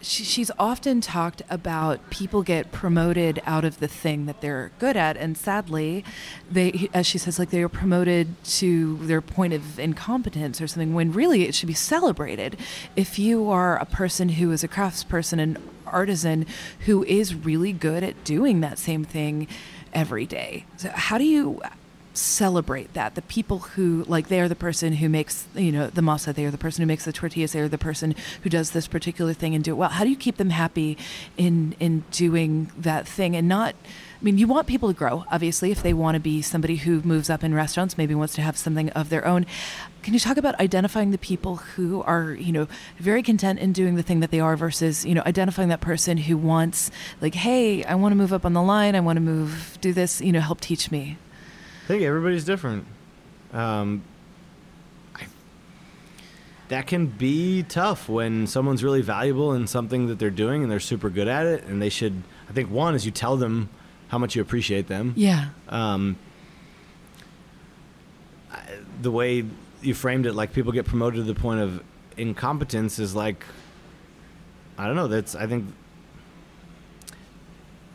She, she's often talked about people get promoted out of the thing that they're good at, and sadly, they, as she says, like they are promoted to their point of incompetence or something. When really it should be celebrated. If you are a person who is a craftsperson and artisan who is really good at doing that same thing every day. So how do you celebrate that? The people who like they are the person who makes you know the masa, they are the person who makes the tortillas, they are the person who does this particular thing and do it well. How do you keep them happy in in doing that thing and not I mean, you want people to grow, obviously, if they want to be somebody who moves up in restaurants, maybe wants to have something of their own. Can you talk about identifying the people who are, you know, very content in doing the thing that they are versus, you know, identifying that person who wants, like, hey, I want to move up on the line, I want to move, do this, you know, help teach me. I think everybody's different. Um, I, that can be tough when someone's really valuable in something that they're doing and they're super good at it. And they should, I think, one is you tell them how much you appreciate them. Yeah. Um, I- the way you framed it, like people get promoted to the point of incompetence, is like, I don't know. That's I think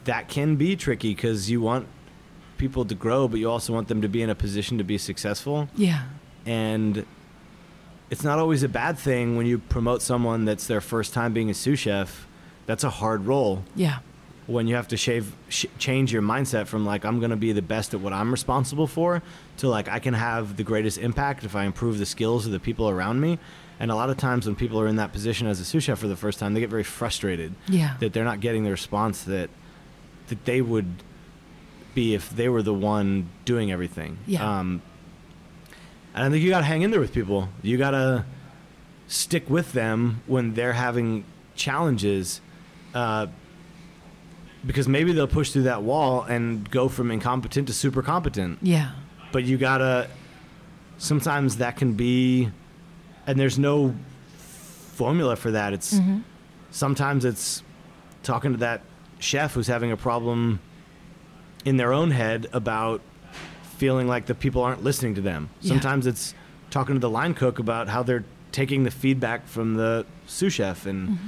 that can be tricky because you want people to grow, but you also want them to be in a position to be successful. Yeah. And it's not always a bad thing when you promote someone that's their first time being a sous chef. That's a hard role Yeah. when you have to shave, sh- change your mindset from like I'm going to be the best at what I'm responsible for to like I can have the greatest impact if I improve the skills of the people around me. And a lot of times when people are in that position as a sous chef for the first time, they get very frustrated Yeah. that they're not getting the response that that they would be if they were the one doing everything. Yeah. Um, and I think you got to hang in there with people. You got to stick with them when they're having challenges, uh, because maybe they'll push through that wall and go from incompetent to super competent. Yeah. but you gotta. Sometimes that can be, and there's no formula for that. It's Mm-hmm. sometimes it's talking to that chef who's having a problem in their own head about feeling like the people aren't listening to them. Yeah. Sometimes it's talking to the line cook about how they're taking the feedback from the sous chef and Mm-hmm.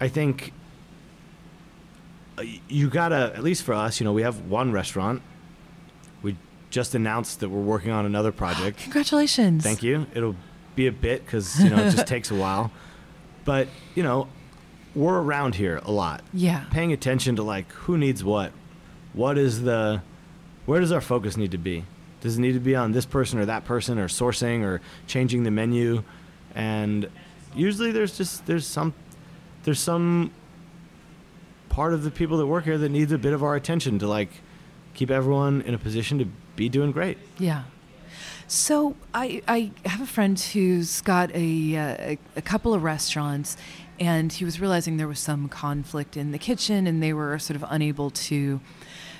I think uh, you gotta at least for us, you know, we have one restaurant. We just announced that we're working on another project. Congratulations. Thank you. It'll be a bit because you know it just takes a while, but you know, we're around here a lot, Yeah. paying attention to like who needs what, what is the, where does our focus need to be? Does it need to be on this person or that person or sourcing or changing the menu? And usually there's just there's some there's some part of the people that work here that needs a bit of our attention to like keep everyone in a position to be doing great. Yeah. So I, I have a friend who's got a, uh, a, a couple of restaurants, and he was realizing there was some conflict in the kitchen, and they were sort of unable to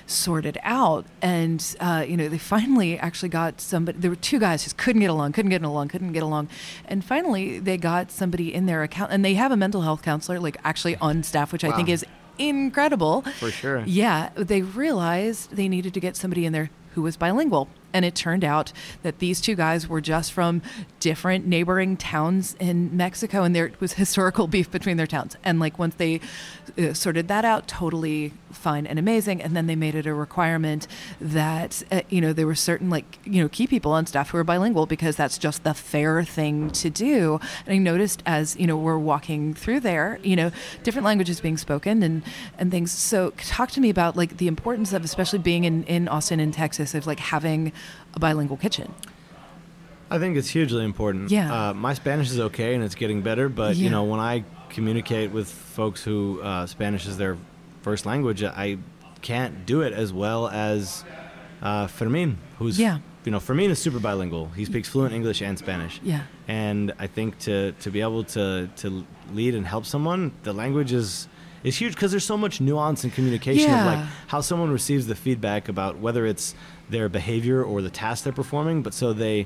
sort it out. And uh, you know, they finally actually got somebody. There were two guys just couldn't get along, couldn't get along, couldn't get along, and finally they got somebody in their account, and they have a mental health counselor like actually on staff, which I think is incredible. For sure. Yeah, they realized they needed to get somebody in there who was bilingual. And it turned out that these two guys were just from different neighboring towns in Mexico, and there was historical beef between their towns. And like once they uh, sorted that out, totally fine and amazing. And then they made it a requirement that uh, you know there were certain like you know key people on staff who were bilingual because that's just the fair thing to do. And I noticed as you know we're walking through there, you know, different languages being spoken and and things. So talk to me about like the importance of especially being in in Austin in Texas of like having a bilingual kitchen. I think it's hugely important. Yeah. Uh, my Spanish is okay and it's getting better, but Yeah. you know, when I communicate with folks who uh, Spanish is their first language, I can't do it as well as uh, Fermin, who's Yeah. you know, Fermin is super bilingual. He speaks fluent English and Spanish. Yeah. And I think to to be able to to lead and help someone, the language is is huge because there's so much nuance in communication of like how someone receives the feedback about whether it's their behavior or the task they're performing, but so they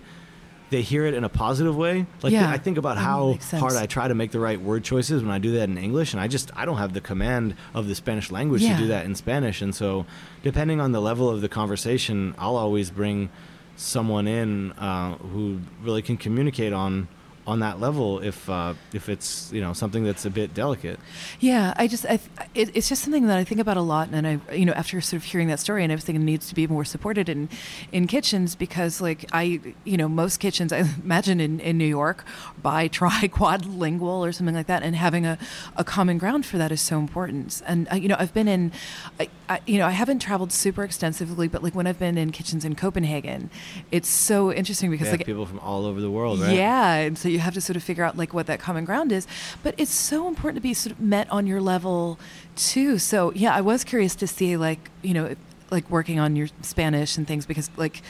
they hear it in a positive way. Like Yeah. I think about how hard I try to make the right word choices when I do that in English, and I just I don't have the command of the Spanish language Yeah. to do that in Spanish, and so depending on the level of the conversation, I'll always bring someone in uh, who really can communicate on on that level if uh, if it's you know something that's a bit delicate. Yeah, I just, I, it, it's just something that I think about a lot, and I, you know, after sort of hearing that story, and I was thinking it needs to be more supported in, in kitchens because, like, I, you know, most kitchens, I imagine in, in New York, by tri quadlingual or something like that, and having a, a common ground for that is so important. And uh, you know, I've been in, I, I, you know, I haven't traveled super extensively, but like when I've been in kitchens in Copenhagen, it's so interesting because like people from all over the world, right? yeah, and so you have to sort of figure out like what that common ground is. But it's so important to be sort of met on your level too. So yeah, I was curious to see like you know like working on your Spanish and things because like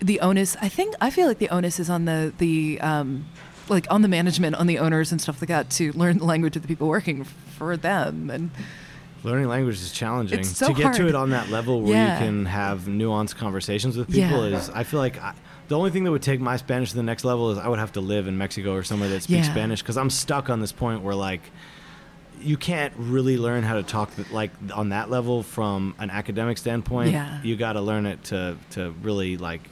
the onus. I think I feel like the onus is on the the. Um, like on the management, on the owners and stuff like that, to learn the language of the people working for them, and Learning language is challenging. It's so to get to it on that level where Yeah. you can have nuanced conversations with people Yeah. is, I feel like I, the only thing that would take my Spanish to the next level is I would have to live in Mexico or somewhere that speaks Yeah. Spanish because I'm stuck on this point where like you can't really learn how to talk like on that level from an academic standpoint. Yeah. You got to learn it to to really like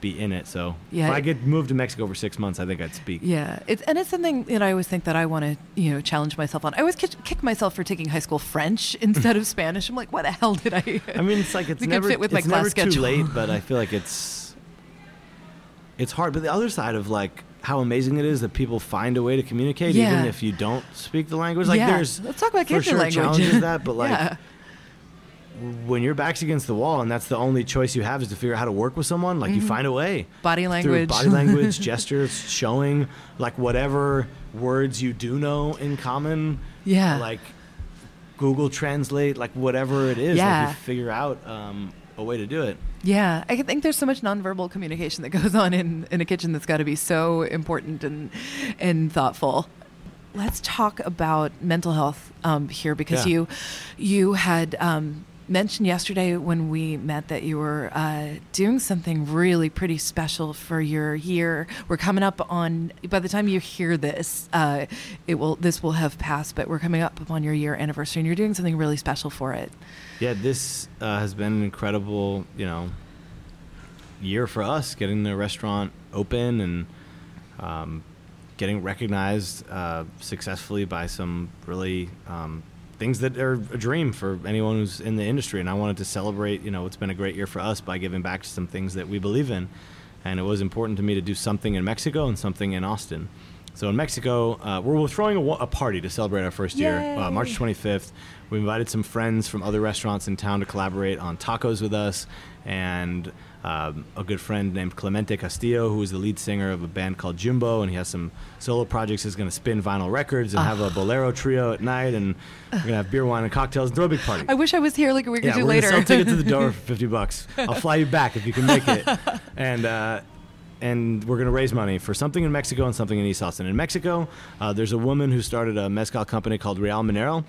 be in it. So Yeah. if I get moved to Mexico for six months, I think I'd speak. Yeah, it's and it's something that I always think that I want to you know challenge myself on. I always kick, kick myself for taking high school French instead of Spanish. I'm like, what the hell did I? I mean, it's like it's never fit with my it's class never schedule. too late, but I feel like it's it's hard. But the other side of like how amazing it is that people find a way to communicate Yeah. even if you don't speak the language. Like Yeah. there's Let's talk about for sure language. challenges that, but like Yeah. when your back's against the wall and that's the only choice you have is to figure out how to work with someone, like you find a way. Mm-hmm. Body language. body language, gestures, showing like whatever words you do know in common. Yeah. Like Google Translate, like whatever it is, Yeah. like you figure out um, a way to do it. Yeah, I think there's so much nonverbal communication that goes on in, in a kitchen that's got to be so important and and thoughtful. Let's talk about mental health um, here because Yeah. you you had um, mentioned yesterday when we met that you were uh, doing something really pretty special for your year. We're coming up on. By the time you hear this, uh, it will. This will have passed, but we're coming up on your year anniversary, and you're doing something really special for it. Yeah, this uh, has been an incredible, you know, year for us getting the restaurant open and um, getting recognized uh, successfully by some really um, things that are a dream for anyone who's in the industry. And I wanted to celebrate, you know, it's been a great year for us by giving back to some things that we believe in. And it was important to me to do something in Mexico and something in Austin. So in Mexico, uh, we're throwing a, a, party to celebrate our first year, uh, March 25th. We invited some friends from other restaurants in town to collaborate on tacos with us, and um, a good friend named Clemente Castillo, who is the lead singer of a band called Jumbo, and he has some solo projects. He's going to spin vinyl records and have a ah. bolero trio at night, and we're going to have beer, wine, and cocktails and throw a big party. I wish I was here like a week yeah, or two we're later. Sell tickets to the door for fifty bucks. I'll fly you back if you can make it, and. And we're going to raise money for something in Mexico and something in East Austin. In Mexico, uh, there's a woman who started a mezcal company called Real Minero,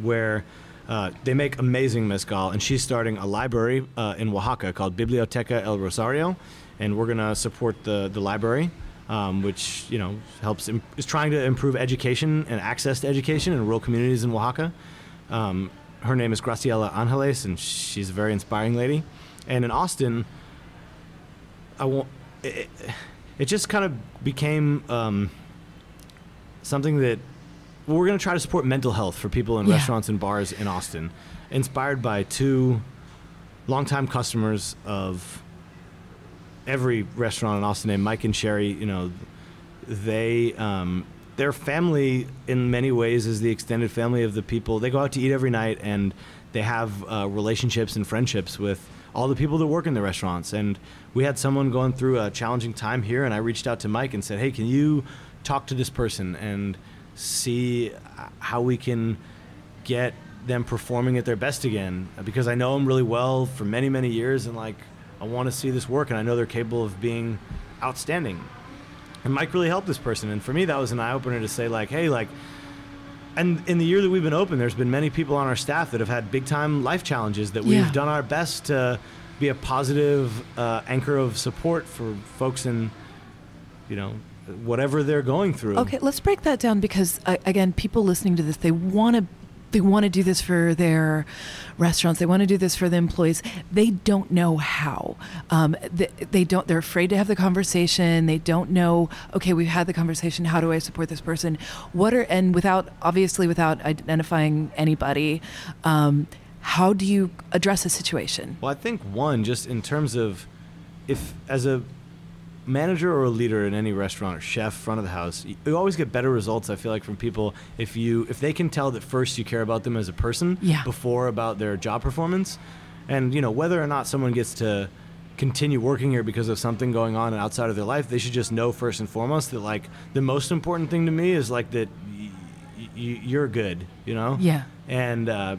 where uh, they make amazing mezcal, and she's starting a library uh, in Oaxaca called Biblioteca El Rosario, and we're gonna support the the library, um, which you know helps is trying to improve education and access to education in rural communities in Oaxaca. Um, her name is Graciela Angeles, and she's a very inspiring lady. And in Austin, I won't. It, it just kind of became um, something that well, we're going to try to support mental health for people in yeah. restaurants and bars in Austin, inspired by two longtime customers of every restaurant in Austin named Mike and Sherry. You know, they um, their family in many ways is the extended family of the people. They go out to eat every night and they have uh, relationships and friendships with all the people that work in the restaurants. And we had someone going through a challenging time here, and I reached out to Mike and said, "Hey, can you talk to this person and?" see how we can get them performing at their best again because I know them really well for many many years and like I want to see this work and I know they're capable of being outstanding. And Mike really helped this person and for me that was an eye opener to say like hey like and in the year that we've been open there's been many people on our staff that have had big time life challenges that we've yeah. done our best to be a positive uh, anchor of support for folks in you know whatever they're going through. Okay, let's break that down because uh, again, people listening to this, they want to they want to do this for their restaurants. They want to do this for the employees. They don't know how. Um, they, they, don't. They're afraid to have the conversation. They don't know. Okay, we've had the conversation. How do I support this person? What are and without obviously without identifying anybody. Um, how do you address a situation? Well, I think one just in terms of if as a manager or a leader in any restaurant or chef front of the house you always get better results i feel like from people if you if they can tell that first you care about them as a person yeah. before about their job performance and you know whether or not someone gets to continue working here because of something going on outside of their life they should just know first and foremost that like the most important thing to me is like that y- y- you're good you know yeah and uh,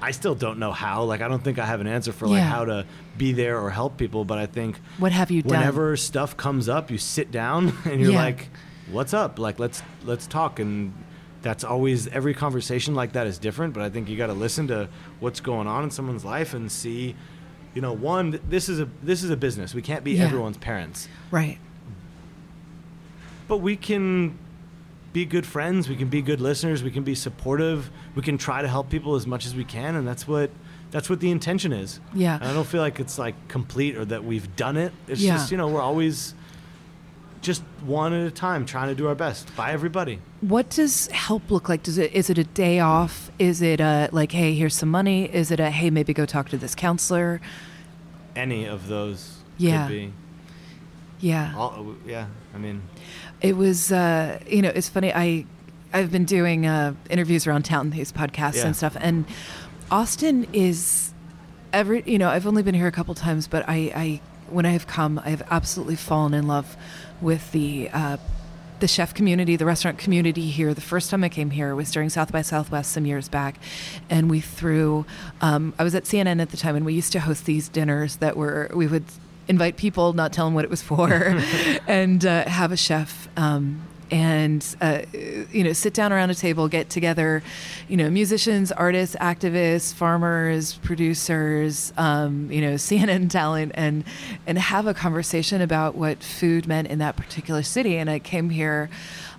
I still don't know how. Like, I don't think I have an answer for like yeah. how to be there or help people. But I think what have you done? Whenever stuff comes up, you sit down and you're yeah. like, "What's up? Like, let's let's talk." And that's always every conversation like that is different. But I think you got to listen to what's going on in someone's life and see. You know, one, this is a this is a business. We can't be yeah. everyone's parents, right? But we can be good friends. We can be good listeners. We can be supportive. We can try to help people as much as we can, and that's what that's what the intention is. Yeah. And I don't feel like it's like complete or that we've done it. It's yeah. just you know we're always just one at a time trying to do our best by everybody. What does help look like? Does it is it a day off? Is it a like hey here's some money? Is it a hey maybe go talk to this counselor? Any of those yeah. could be. Yeah. All, yeah. I mean, it was uh, you know it's funny I I've been doing uh, interviews around town these podcasts yeah. and stuff and Austin is every you know I've only been here a couple times but I, I when I have come I have absolutely fallen in love with the uh, the chef community, the restaurant community here. The first time I came here was during South by Southwest some years back, and we threw. Um, I was at CNN at the time, and we used to host these dinners that were we would invite people, not tell them what it was for, and uh, have a chef. Um, and uh, you know sit down around a table, get together, you know, musicians, artists, activists, farmers, producers, um, you know, CNN talent, and and have a conversation about what food meant in that particular city. And I came here.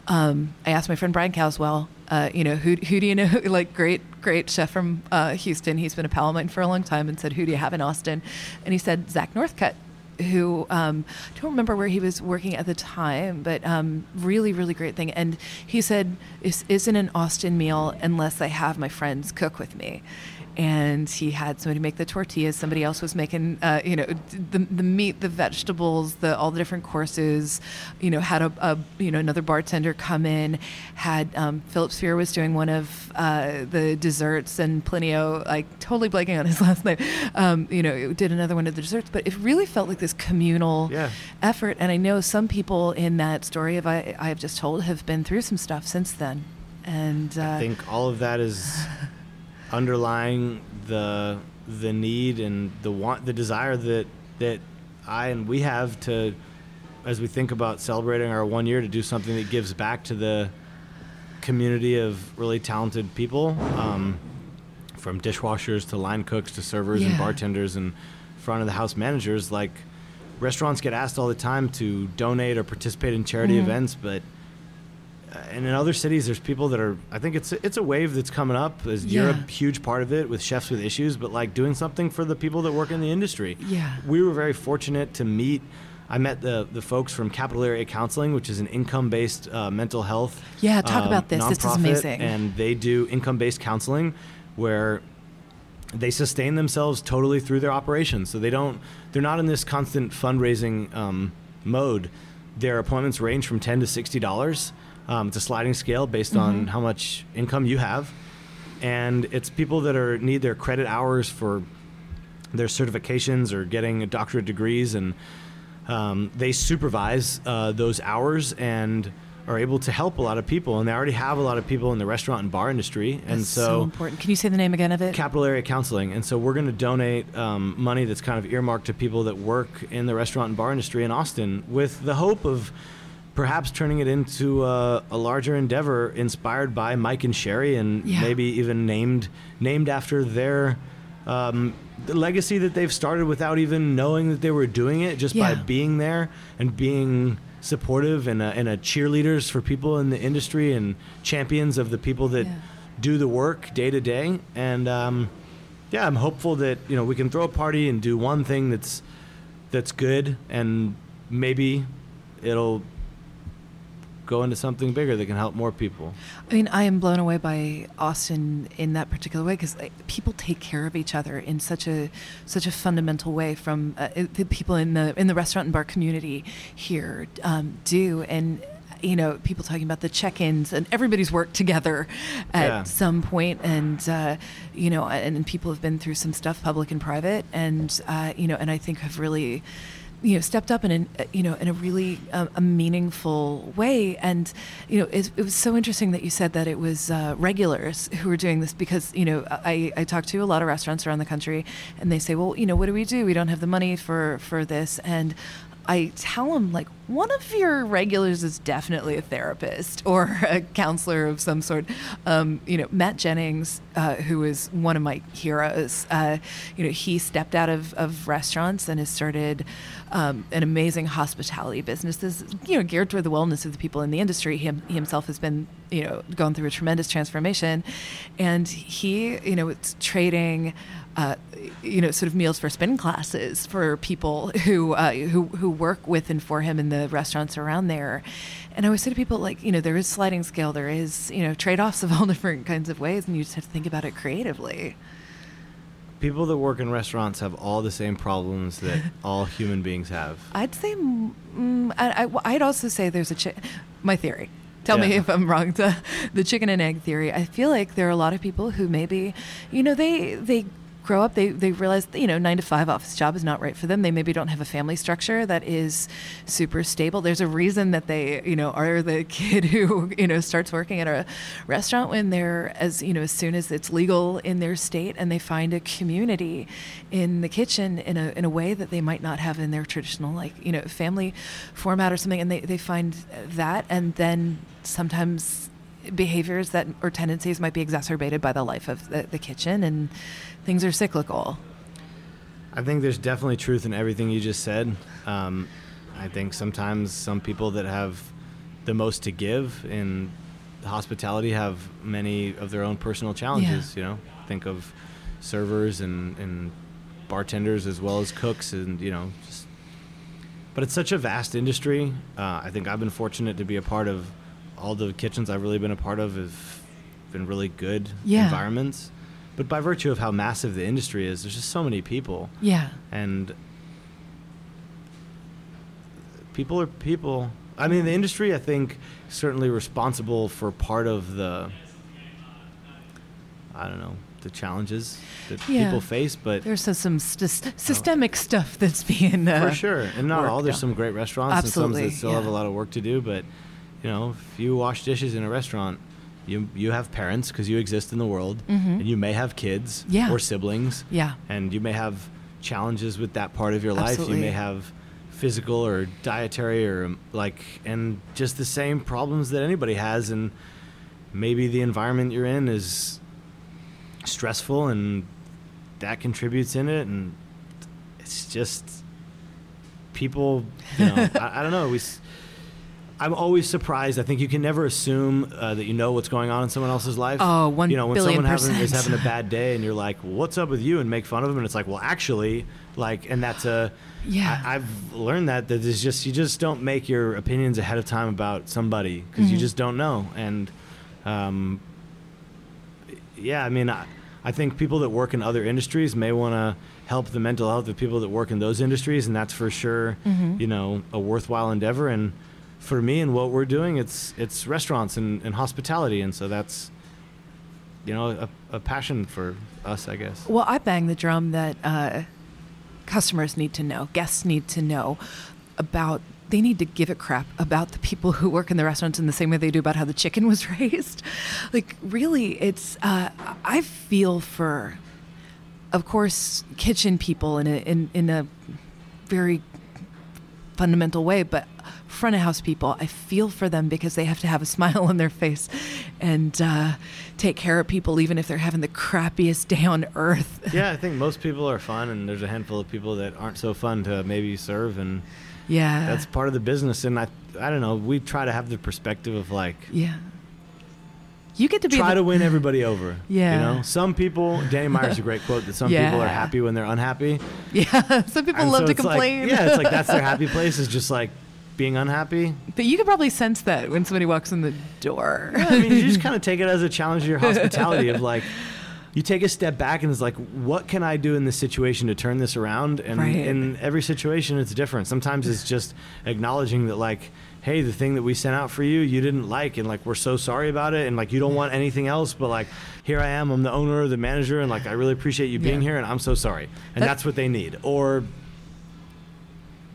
Um, I asked my friend Brian Caswell, uh, you know, who, who do you know? like, great, great chef from uh, Houston. He's been a pal of mine for a long time and said, who do you have in Austin? And he said, Zach Northcutt, who um, I don't remember where he was working at the time, but um, really, really great thing. And he said, "This isn't an Austin meal unless I have my friends cook with me." And he had somebody make the tortillas. Somebody else was making, uh, you know, the, the meat, the vegetables, the all the different courses. You know, had a, a you know another bartender come in. Had um, Philip Speer was doing one of uh, the desserts, and Plinio, like totally blanking on his last name. Um, you know, did another one of the desserts. But it really felt like this communal Yeah. effort. And I know some people in that story of I, I have just told have been through some stuff since then. And uh, I think all of that is underlying the the need and the want the desire that that I and we have to as we think about celebrating our one year to do something that gives back to the community of really talented people um, from dishwashers to line cooks to servers and bartenders and front of the house managers like restaurants get asked all the time to donate or participate in charity Mhm. events but and in other cities there's people that are i think it's it's a wave that's coming up as you're Yeah. a huge part of it with chefs with issues but like doing something for the people that work in the industry Yeah. we were very fortunate to meet I met the the folks from Capital Area Counseling, which is an income-based uh, mental health. Yeah, talk um, about this. This is nonprofit, amazing. And they do income-based counseling, where they sustain themselves totally through their operations. So they don't, they're not in this constant fundraising um, mode. Their appointments range from ten to sixty dollars. Um, it's a sliding scale based on Mhm. how much income you have, and it's people that are need their credit hours for their certifications or getting doctorate degrees, and um, they supervise uh, those hours and are able to help a lot of people. And they already have a lot of people in the restaurant and bar industry, and that's so, important. Can you say the name again of it? Capital Area Counseling. And so we're going to donate um, money that's kind of earmarked to people that work in the restaurant and bar industry in Austin with the hope of perhaps turning it into a, a larger endeavor inspired by Mike and Sherry and Yeah. maybe even named named after their um, the legacy that they've started without even knowing that they were doing it just by being there and being supportive and a, and a cheerleaders for people in the industry and champions of the people that Yeah. do the work day to day. And um, yeah, I'm hopeful that you know we can throw a party and do one thing that's that's good, and maybe it'll go into something bigger that can help more people. I mean, I am blown away by Austin in that particular way because like, people take care of each other in such a such a fundamental way. From uh, the people in the in the restaurant and bar community here um, do, and you know, people talking about the check-ins and everybody's worked together at Yeah. some point, and uh, you know, and, and people have been through some stuff, public and private, and uh, you know, and I think have really you know stepped up in an uh, you know in a really um, a meaningful way. And you know it, it was so interesting that you said that it was uh, regulars who were doing this because you know I, I talk to a lot of restaurants around the country and they say well you know what do we do? We don't have the money for for this. And I tell them like one of your regulars is definitely a therapist or a counselor of some sort. Um, you know, Matt Jennings, uh, who is one of my heroes. Uh, you know, he stepped out of, of restaurants and has started um, an amazing hospitality business. This you know geared toward the wellness of the people in the industry. He, he himself has been you know gone through a tremendous transformation, and he you know it's trading uh, you know, sort of meals for spin classes for people who uh, who who work with and for him in the restaurants around there. And I always say to people, like, you know, there is sliding scale, there is, you know, trade offs of all different kinds of ways, and you just have to think about it creatively. People that work in restaurants have all the same problems that all human beings have. I'd say, mm, I, I, would also say there's a, my theory. Tell me if I'm wrong. The, the chicken and egg theory. I feel like there are a lot of people who maybe, you know, they they grow up, they, they realize, you know, nine to five office job is not right for them. They maybe don't have a family structure that is super stable. There's a reason that they, you know, are the kid who, you know, starts working at a restaurant when they're as, you know, as soon as it's legal in their state and they find a community in the kitchen in a, in a way that they might not have in their traditional, like, you know, family format or something. And they, they find that and then sometimes behaviors that or tendencies might be exacerbated by the life of the, the kitchen and things are cyclical I think there's definitely truth in everything you just said. Um, I think sometimes some people that have the most to give in hospitality have many of their own personal challenges. Yeah. You know, think of servers and, and bartenders as well as cooks, and you know, just. But it's such a vast industry. Uh, I think I've been fortunate to be a part of all the kitchens I've really been a part of have been really good Yeah. environments. But by virtue of how massive the industry is, there's just so many people yeah and people are people. I mean, the industry, I think, certainly responsible for part of the, I don't know, the challenges that Yeah. people face, but there's some, some st- systemic stuff that's being uh, for sure, and not all. There's out. some great restaurants and some Absolutely, that still have a lot of work to do, but you know, if you wash dishes in a restaurant. You, you have parents because you exist in the world, Mhm. and you may have kids Yeah. or siblings, yeah and you may have challenges with that part of your life. You may have physical or dietary or um, like, and just the same problems that anybody has. And maybe the environment you're in is stressful and that contributes in it. And it's just people, you know, I, I don't know. We, I'm always surprised. I think you can never assume uh, that you know what's going on in someone else's life. Oh, one You know, when billion someone having, is percent. having a bad day and you're like, well, "What's up with you?" and make fun of them, and it's like, "Well, actually, like," and that's a. Yeah. I, I've learned that that is just you just don't make your opinions ahead of time about somebody because you Mhm. just don't know, and um, yeah, I mean, I, I think people that work in other industries may want to help the mental health of people that work in those industries, and that's for sure, Mhm. you know, a worthwhile endeavor. And for me and what we're doing, it's it's restaurants and, and hospitality, and so that's, you know, a, a passion for us, I guess. Well, I bang the drum that uh, customers need to know, guests need to know about. They need to give a crap about the people who work in the restaurants in the same way they do about how the chicken was raised. Like, really, it's. Uh, I feel for, of course, kitchen people in a in in a very fundamental way, but front of house people, I feel for them because they have to have a smile on their face and uh, take care of people, even if they're having the crappiest day on earth. yeah, I think most people are fun, and there's a handful of people that aren't so fun to maybe serve, and yeah. that's part of the business. And I, I don't know, we try to have the perspective of like, yeah. You get to be try the- to win everybody over. Yeah. You know, some people, Danny Meyer's a great quote that some people are happy when they're unhappy. Yeah, some people And love so to it's like- complain. yeah, it's like that's their happy place is just like being unhappy. but you can probably sense that when somebody walks in the door. Yeah, I mean, you just kind of take it as a challenge to your hospitality of like, you take a step back and it's like, what can I do in this situation to turn this around? And Right. in every situation, it's different. Sometimes it's just acknowledging that, like, hey, the thing that we sent out for you, you didn't like, and like, we're so sorry about it, and like, you don't want anything else, but like, here I am, I'm the owner, the manager, and like, I really appreciate you being Yeah. here, and I'm so sorry. And That- that's what they need. Or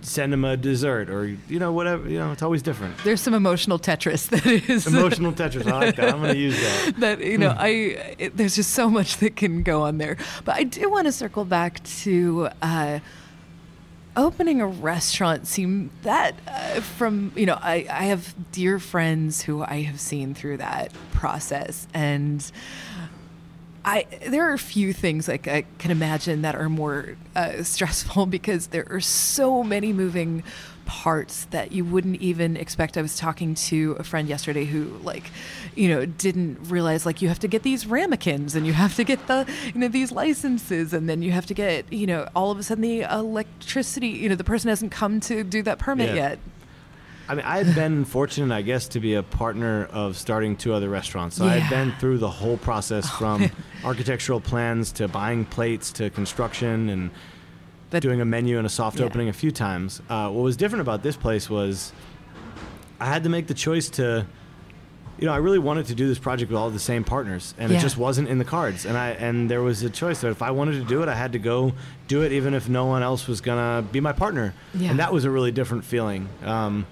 send them a dessert, or, you know, whatever, you know, it's always different. There's some emotional Tetris that is Emotional Tetris, I like that. I'm going to use that. that you Hmm. know I it, there's just so much that can go on there. But I do want to circle back to uh, opening a restaurant. Seem that uh, from you know I I have dear friends who I have seen through that process and. I there are a few things like I can imagine that are more uh, stressful because there are so many moving parts that you wouldn't even expect. I was talking to a friend yesterday who like, you know, didn't realize like you have to get these ramekins and you have to get the you know these licenses and then you have to get you know all of a sudden the electricity. You know, the person hasn't come to do that permit Yeah. yet. I mean, I had been fortunate, I guess, to be a partner of starting two other restaurants. So I Yeah. had been through the whole process from architectural plans to buying plates to construction and But doing a menu and a soft Yeah. opening a few times. Uh, what was different about this place was I had to make the choice to, you know, I really wanted to do this project with all the same partners, and Yeah. it just wasn't in the cards. And I and there was a choice that if I wanted to do it, I had to go do it, even if no one else was gonna be my partner. And that was a really different feeling, um,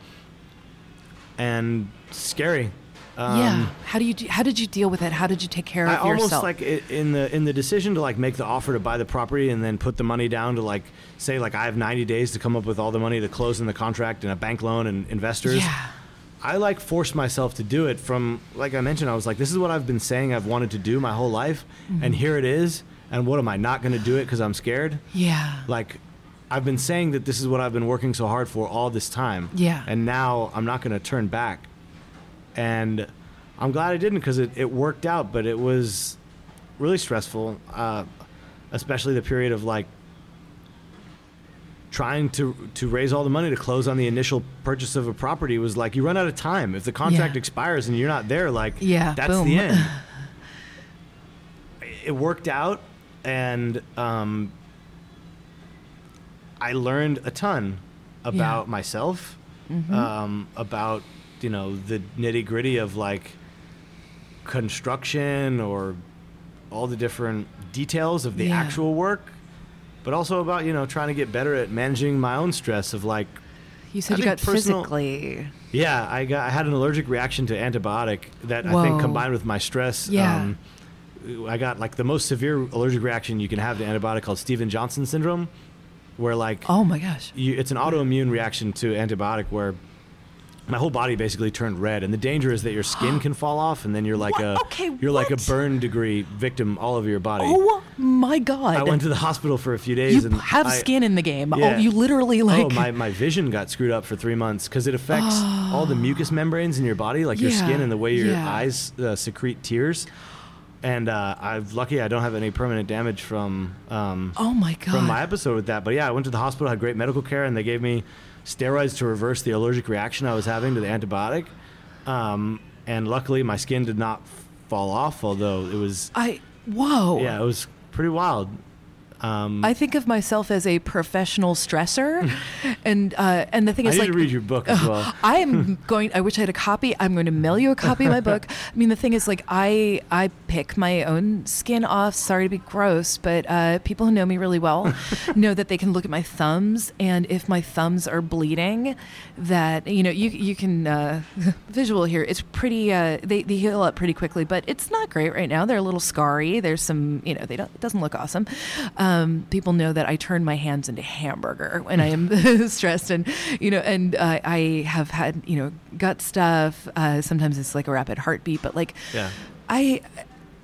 and scary. Um, yeah. How do you do, how did you deal with it? How did you take care of yourself? I of almost like in the in the decision to like make the offer to buy the property and then put the money down to like say like I have 90 days to come up with all the money to close in the contract and a bank loan and investors. yeah. I like forced myself to do it from like I mentioned I was like this is what I've been saying I've wanted to do my whole life Mm-hmm. and here it is and what am I not going to do it cuz I'm scared? Yeah. Like I've been saying that this is what I've been working so hard for all this time. Yeah. And now I'm not going to turn back. And I'm glad I didn't because it, it worked out, but it was really stressful, uh, especially the period of like trying to to raise all the money to close on the initial purchase of a property was like you run out of time if the contract Yeah. expires and you're not there like Yeah, that's boom. the end it worked out and um, i learned a ton about myself Mm-hmm. um, about you know the nitty gritty of like construction or all the different details of the Yeah. actual work but also about you know trying to get better at managing my own stress of like You said I you got personal- physically. yeah i got i had an allergic reaction to antibiotic that i think combined with my stress Yeah. um, i got like the most severe allergic reaction you can have to antibiotic called Stevens-Johnson syndrome where like Oh my gosh. you, it's an autoimmune reaction to antibiotic where my whole body basically turned red and the danger is that your skin can fall off and then you're like What? a Okay, you're like a burn degree victim all over your body Oh my god. i went to the hospital for a few days you and have I- skin in the game. Yeah. Oh, you literally like oh my, my vision got screwed up for three months because it affects all the mucus membranes in your body like your skin and the way your yeah. eyes uh, secrete tears and uh, i'm lucky i don't have any permanent damage from um, Oh my god. from my episode with that. But yeah, I went to the hospital, had great medical care, and they gave me steroids to reverse the allergic reaction I was having to the antibiotic. Um, and luckily, my skin did not fall off, although it was I whoa. yeah, it was pretty wild. Um, I think of myself as a professional stressor, and uh, and the thing I is need like to read your book as well. I am going. I wish I had a copy. I'm going to mail you a copy of my book. I mean, the thing is, like, I I pick my own skin off. Sorry to be gross, but uh, people who know me really well know that they can look at my thumbs, and if my thumbs are bleeding, that you know, you you can uh, visual here. It's pretty. Uh, they they heal up pretty quickly, but it's not great right now. They're a little scarry. There's some. You know, they don't. It doesn't look awesome. Um, people know that I turn my hands into hamburger when I am stressed, and you know, and uh, I have had you know gut stuff. Uh, sometimes it's like a rapid heartbeat, but like Yeah. I.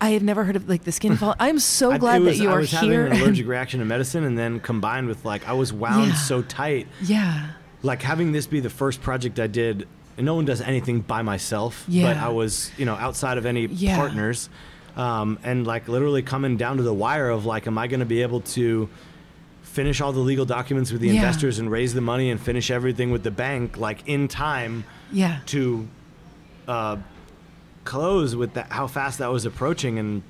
I have never heard of like the skin fall. I'm so glad was, that you I are was here. having an allergic reaction to medicine, and then combined with like I was wound Yeah. so tight, yeah, like having this be the first project I did. And no one does anything by myself, Yeah. but I was, you know, outside of any Yeah. partners, um, and like literally coming down to the wire of like, am I going to be able to finish all the legal documents with the Yeah. investors and raise the money and finish everything with the bank like in time yeah, to uh, close with that how fast that was approaching and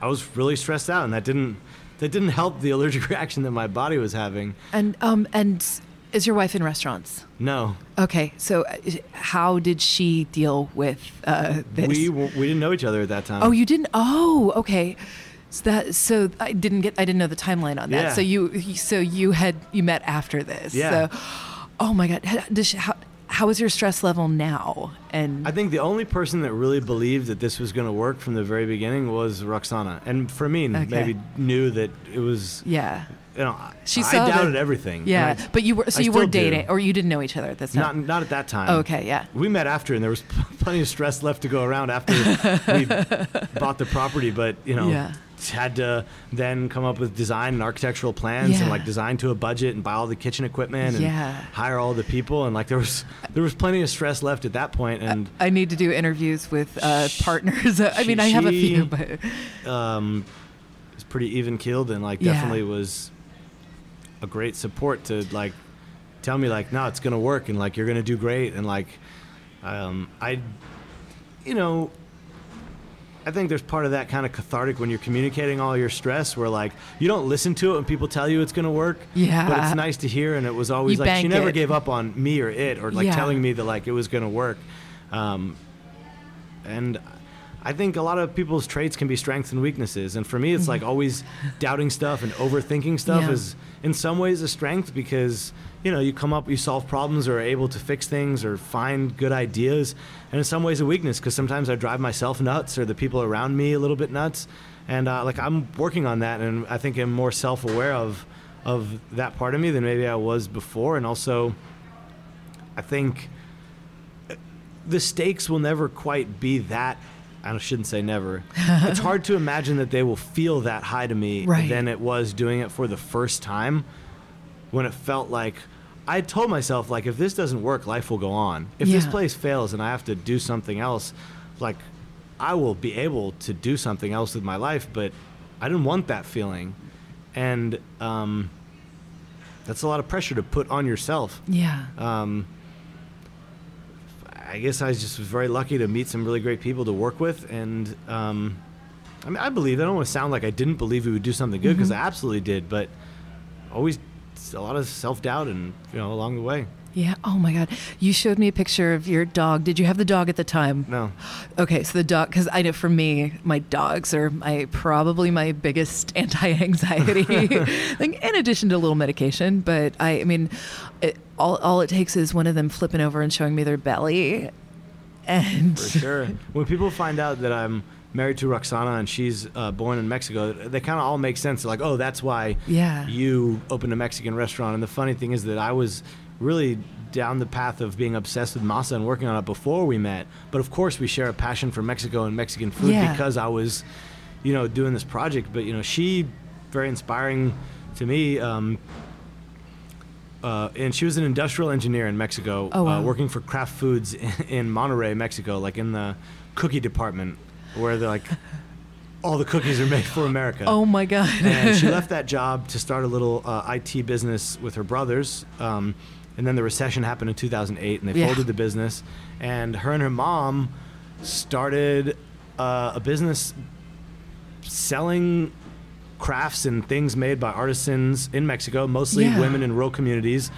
I was really stressed out and that didn't that didn't help the allergic reaction that my body was having. and um and is your wife in restaurants? No, Okay, so uh, how did she deal with uh, this? we we didn't know each other at that time. Oh, you didn't. Oh, okay. So that so I didn't get. I didn't know the timeline on that. Yeah. So you so you had you met after this. Yeah. So, oh my God. She, how how is your stress level now? And I think the only person that really believed that this was going to work from the very beginning was Roxana, and for me, Okay. maybe knew that it was. yeah. You know, She I doubted that- everything. Yeah, I- but you were so I you were do. dating, or you didn't know each other at this time. not not at that time. Oh, okay, yeah. We met after, and there was plenty of stress left to go around after we bought the property. But you know, Yeah. had to then come up with design and architectural plans, Yeah. and like design to a budget, and buy all the kitchen equipment, and Yeah. hire all the people, and like there was there was plenty of stress left at that point, and I need to do interviews with uh, partners. I mean, I have a few, but um, was pretty even keeled, and like definitely was a great support to like tell me like no, it's gonna work, and like you're gonna do great, and like um, I, you know. I think there's part of that kind of cathartic when you're communicating all your stress, where like you don't listen to it when people tell you it's going to work. Yeah. But it's nice to hear, and it was always You like she never it. gave up on me or it, or like Yeah. telling me that like it was going to work. Um, and I think a lot of people's traits can be strengths and weaknesses. And for me, it's like always doubting stuff and overthinking stuff Yeah. is in some ways a strength because you know you come up, you solve problems, or are able to fix things, or find good ideas. And in some ways, a weakness because sometimes I drive myself nuts or the people around me a little bit nuts. And uh, like I'm working on that, and I think I'm more self-aware of of that part of me than maybe I was before. And also, I think the stakes will never quite be that. I shouldn't say never. it's hard to imagine that they will feel that high to me Right. than it was doing it for the first time when it felt like I told myself like if this doesn't work, life will go on. If this place fails and I have to do something else, like I will be able to do something else with my life, but I didn't want that feeling. And um, that's a lot of pressure to put on yourself. Yeah. Um, I guess I was just was very lucky to meet some really great people to work with, and um, I mean, I believe. I don't want to sound like I didn't believe we would do something good because I absolutely did, but always a lot of self doubt and you know along the way. Yeah. Oh my God. You showed me a picture of your dog. Did you have the dog at the time? No, Okay, so the dog, because I know for me, my dogs are my probably my biggest anti-anxiety, like in addition to a little medication. But I, I mean, it, all all it takes is one of them flipping over and showing me their belly, and for sure. when people find out that I'm married to Roxana and she's uh, born in Mexico, they kind of all make sense. They're like, oh, that's why Yeah. you opened a Mexican restaurant. And the funny thing is that I was really down the path of being obsessed with masa and working on it before we met. But of course, we share a passion for Mexico and Mexican food Yeah. because I was, you know, doing this project. But you know, she very inspiring to me. Um, uh, and she was an industrial engineer in Mexico, Oh, wow. uh, working for Kraft Foods in, in Monterrey, Mexico, like in the cookie department, where they're like all the cookies are made for America oh my God, and she left that job to start a little uh, IT business with her brothers. Um, and then the recession happened in 2008, and they Yeah. folded the business. And her and her mom started uh, a business selling crafts and things made by artisans in Mexico, mostly Yeah. women in rural communities,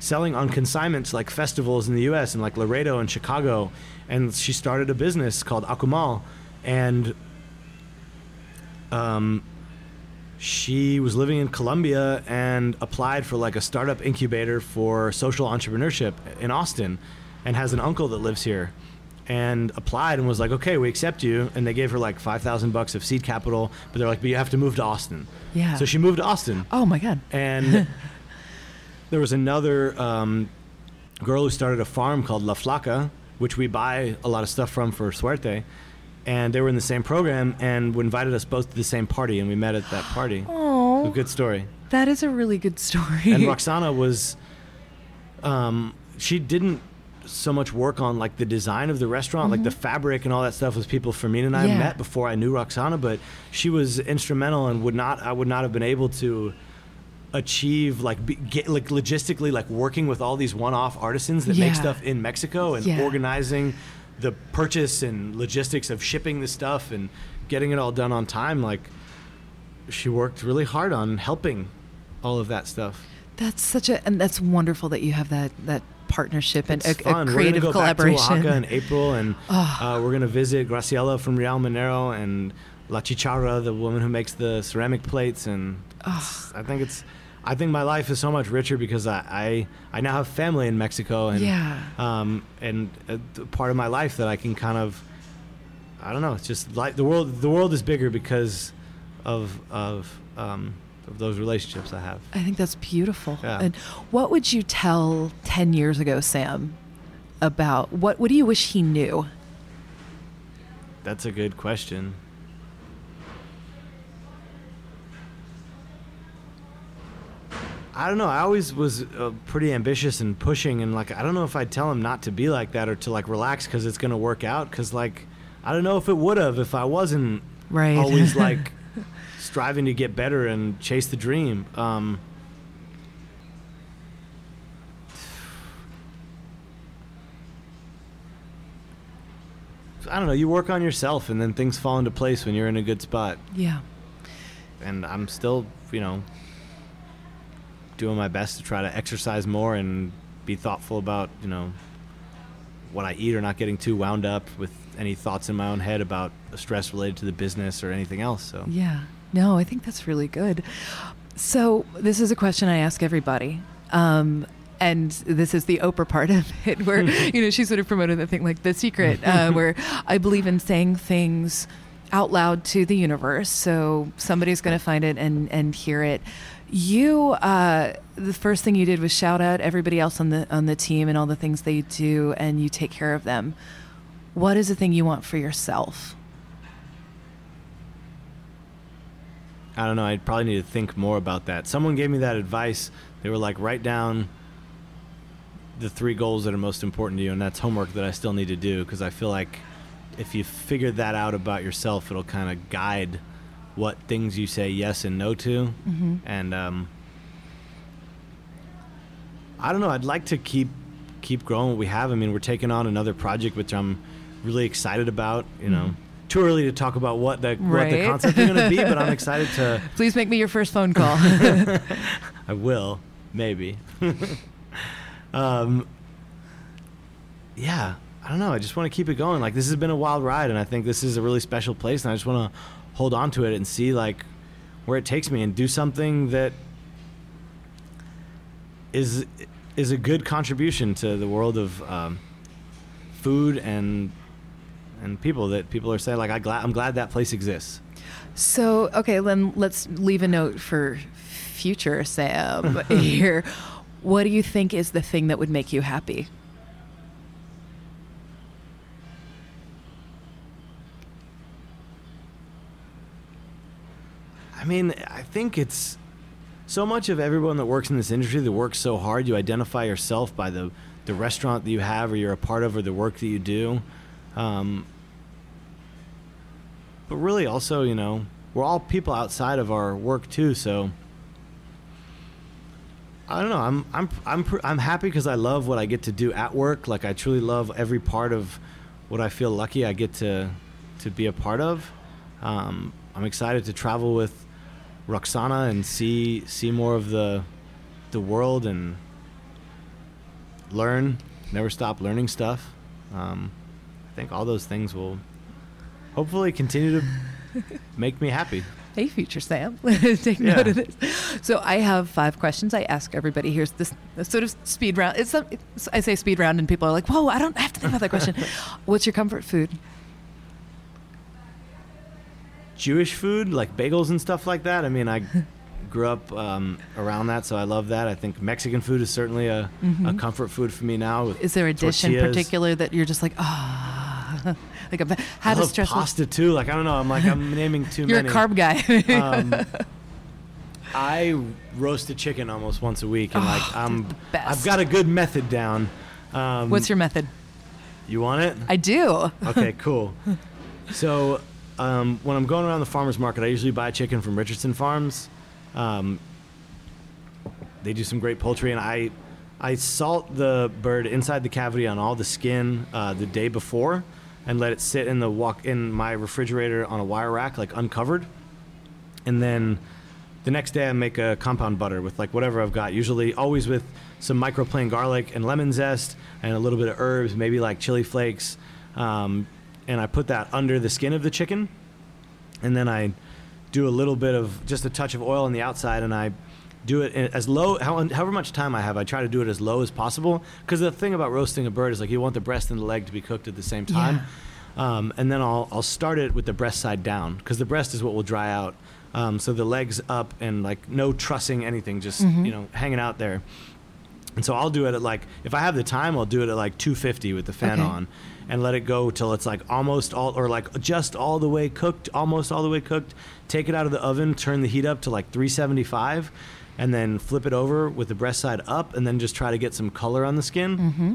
selling on consignments like festivals in the U.S. and like Laredo and Chicago. And she started a business called Akumal, and um, she was living in Colombia and applied for like a startup incubator for social entrepreneurship in Austin and has an uncle that lives here and applied and was like okay we accept you and they gave her like 5000 bucks of seed capital but they're like but you have to move to Austin Yeah. so she moved to Austin oh my God, and there was another um, girl who started a farm called La Flaca, which we buy a lot of stuff from for Suerte. And they were in the same program and invited us both to the same party, and we met at that party. It was a oh, good story. that is a really good story. And Roxana was, um, she didn't so much work on like the design of the restaurant, like the fabric and all that stuff was people Fermin and I Mm-hmm. Yeah. met before I knew Roxana, but she was instrumental and would not, I would not have been able to achieve like be, get like logistically like working with all these one-off artisans that Yeah. make stuff in Mexico and Yeah. organizing the purchase and logistics of shipping the stuff and getting it all done on time like she worked really hard on helping all of that stuff That's such a, and that's wonderful that you have that that partnership and it's a, fun. a creative we're go collaboration. back to Oaxaca in April, and Ah. uh, we're gonna visit Graciela from Real Minero and La Chicharra, the woman who makes the ceramic plates. And it's- I think it's, I think my life is so much richer because I I, I now have family in Mexico, and Yeah. um, and a part of my life that I can kind of, I don't know. It's just like the world. The world is bigger because of of um, of those relationships I have. I think that's beautiful. Yeah. And what would you tell 10 years ago, Sam, about what, what do you wish he knew? That's a good question. I don't know. I always was uh, pretty ambitious and pushing, and like I don't know if I'd tell him not to be like that or to like relax because it's gonna work out. Because like I don't know if it would have if I wasn't Right. always like striving to get better and chase the dream. Um, I don't know. You work on yourself, and then things fall into place when you're in a good spot. Yeah. And I'm still, you know, doing my best to try to exercise more and be thoughtful about, you know, what I eat or not getting too wound up with any thoughts in my own head about stress related to the business or anything else. So Yeah. No, I think that's really good. So this is a question I ask everybody. Um, and this is the Oprah part of it, where you know she sort of promoted the thing like the secret, uh, where I believe in saying things out loud to the universe, so somebody's going to find it and and hear it. You, uh, the first thing you did was shout out everybody else on the on the team and all the things they do, and you take care of them. What is the thing you want for yourself? I don't know. I probably need to think more about that. Someone gave me that advice. They were like, write down the three goals that are most important to you, and that's homework that I still need to do because I feel like if you figure that out about yourself, it'll kind of guide what things you say yes and no to. Mm-hmm. And um, I don't know. I'd like to keep keep growing what we have. I mean, we're taking on another project, which I'm really excited about. You know, Mhm. too early to talk about what the what the concept is going to be, but I'm excited to. Please make me your first phone call. I will, maybe. um, yeah, I don't know. I just want to keep it going. Like this has been a wild ride, and I think this is a really special place, and I just want to hold on to it and see like where it takes me, and do something that is is a good contribution to the world of um, food and and people that people are saying like I glad I'm glad that place exists. so, okay, then let's leave a note for future Sam here. What do you think is the thing that would make you happy? I mean, I think it's so much of everyone that works in this industry that works so hard. You identify yourself by the the restaurant that you have, or you're a part of, or the work that you do. Um, but really, also, you know, we're all people outside of our work too. So I don't know. I'm I'm I'm I'm happy because I love what I get to do at work. Like I truly love every part of what I feel lucky I get to to be a part of. Um, I'm excited to travel with Roxana and see see more of the the world and learn. Never stop learning stuff. Um, I think all those things will hopefully continue to make me happy. Hey, future Sam, take Yeah. note of this. So, I have five questions I ask everybody. Here's this, this sort of speed round. It's, a, it's I say speed round, and people are like, "Whoa, I don't have to think about that question." What's your comfort food? Jewish food, like bagels and stuff like that. I mean, I grew up um, around that, so I love that. I think Mexican food is certainly a, a Mhm. comfort food for me now. Is there a dish in particular that you're just like, ah, like a, I had a love stressful? pasta too. Like I don't know. I'm like I'm naming too many. You're a carb guy. um, I roast a chicken almost once a week, and like Oh, I'm, the best. I've got a good method down. Um, What's your method? You want it? I do. okay, cool. So um, when I'm going around the farmers market, I usually buy chicken from Richardson Farms. Um, they do some great poultry, and I I salt the bird inside the cavity on all the skin uh, the day before, and let it sit in the walk in my refrigerator on a wire rack, like uncovered. And then the next day, I make a compound butter with like whatever I've got. Usually, always with some microplane garlic and lemon zest, and a little bit of herbs, maybe like chili flakes. Um, and I put that under the skin of the chicken, and then I do a little bit of just a touch of oil on the outside, and I do it as low, how- however much time I have. I try to do it as low as possible because the thing about roasting a bird is like you want the breast and the leg to be cooked at the same time. Um, and then I'll I'll start it with the breast side down because the breast is what will dry out. Um, so the legs up and like no trussing anything, just Mhm. you know hanging out there. And so I'll do it at like if I have the time, I'll do it at like 250 with the fan Okay. on, and let it go till it's like almost all or like just all the way cooked, almost all the way cooked. Take it out of the oven, turn the heat up to like 375, and then flip it over with the breast side up, and then just try to get some color on the skin. Mm-hmm.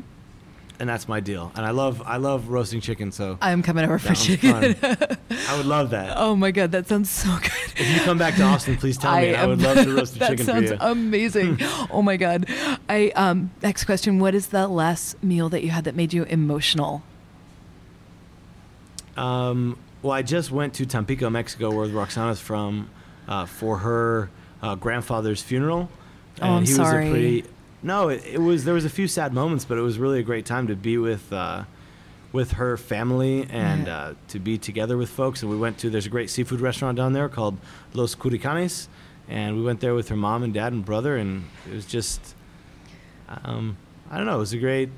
And that's my deal. And I love I love roasting chicken, so I'm coming over for chicken. I would love that. oh my god, that sounds so good. If you come back to Austin, please tell me. I, would love to roast a that chicken for sounds you. amazing. oh my god. I um next question, what is the last meal that you had that made you emotional? Um, well, I just went to Tampico, Mexico, where Roxana's from, uh, for her uh, grandfather's funeral. Oh, I'm he sorry. Was a pretty, no, it, it was. There was a few sad moments, but it was really a great time to be with uh, with her family and uh, to be together with folks. And we went to there's a great seafood restaurant down there called Los Curicanes, and we went there with her mom and dad and brother, and it was just um, I don't know, it was a great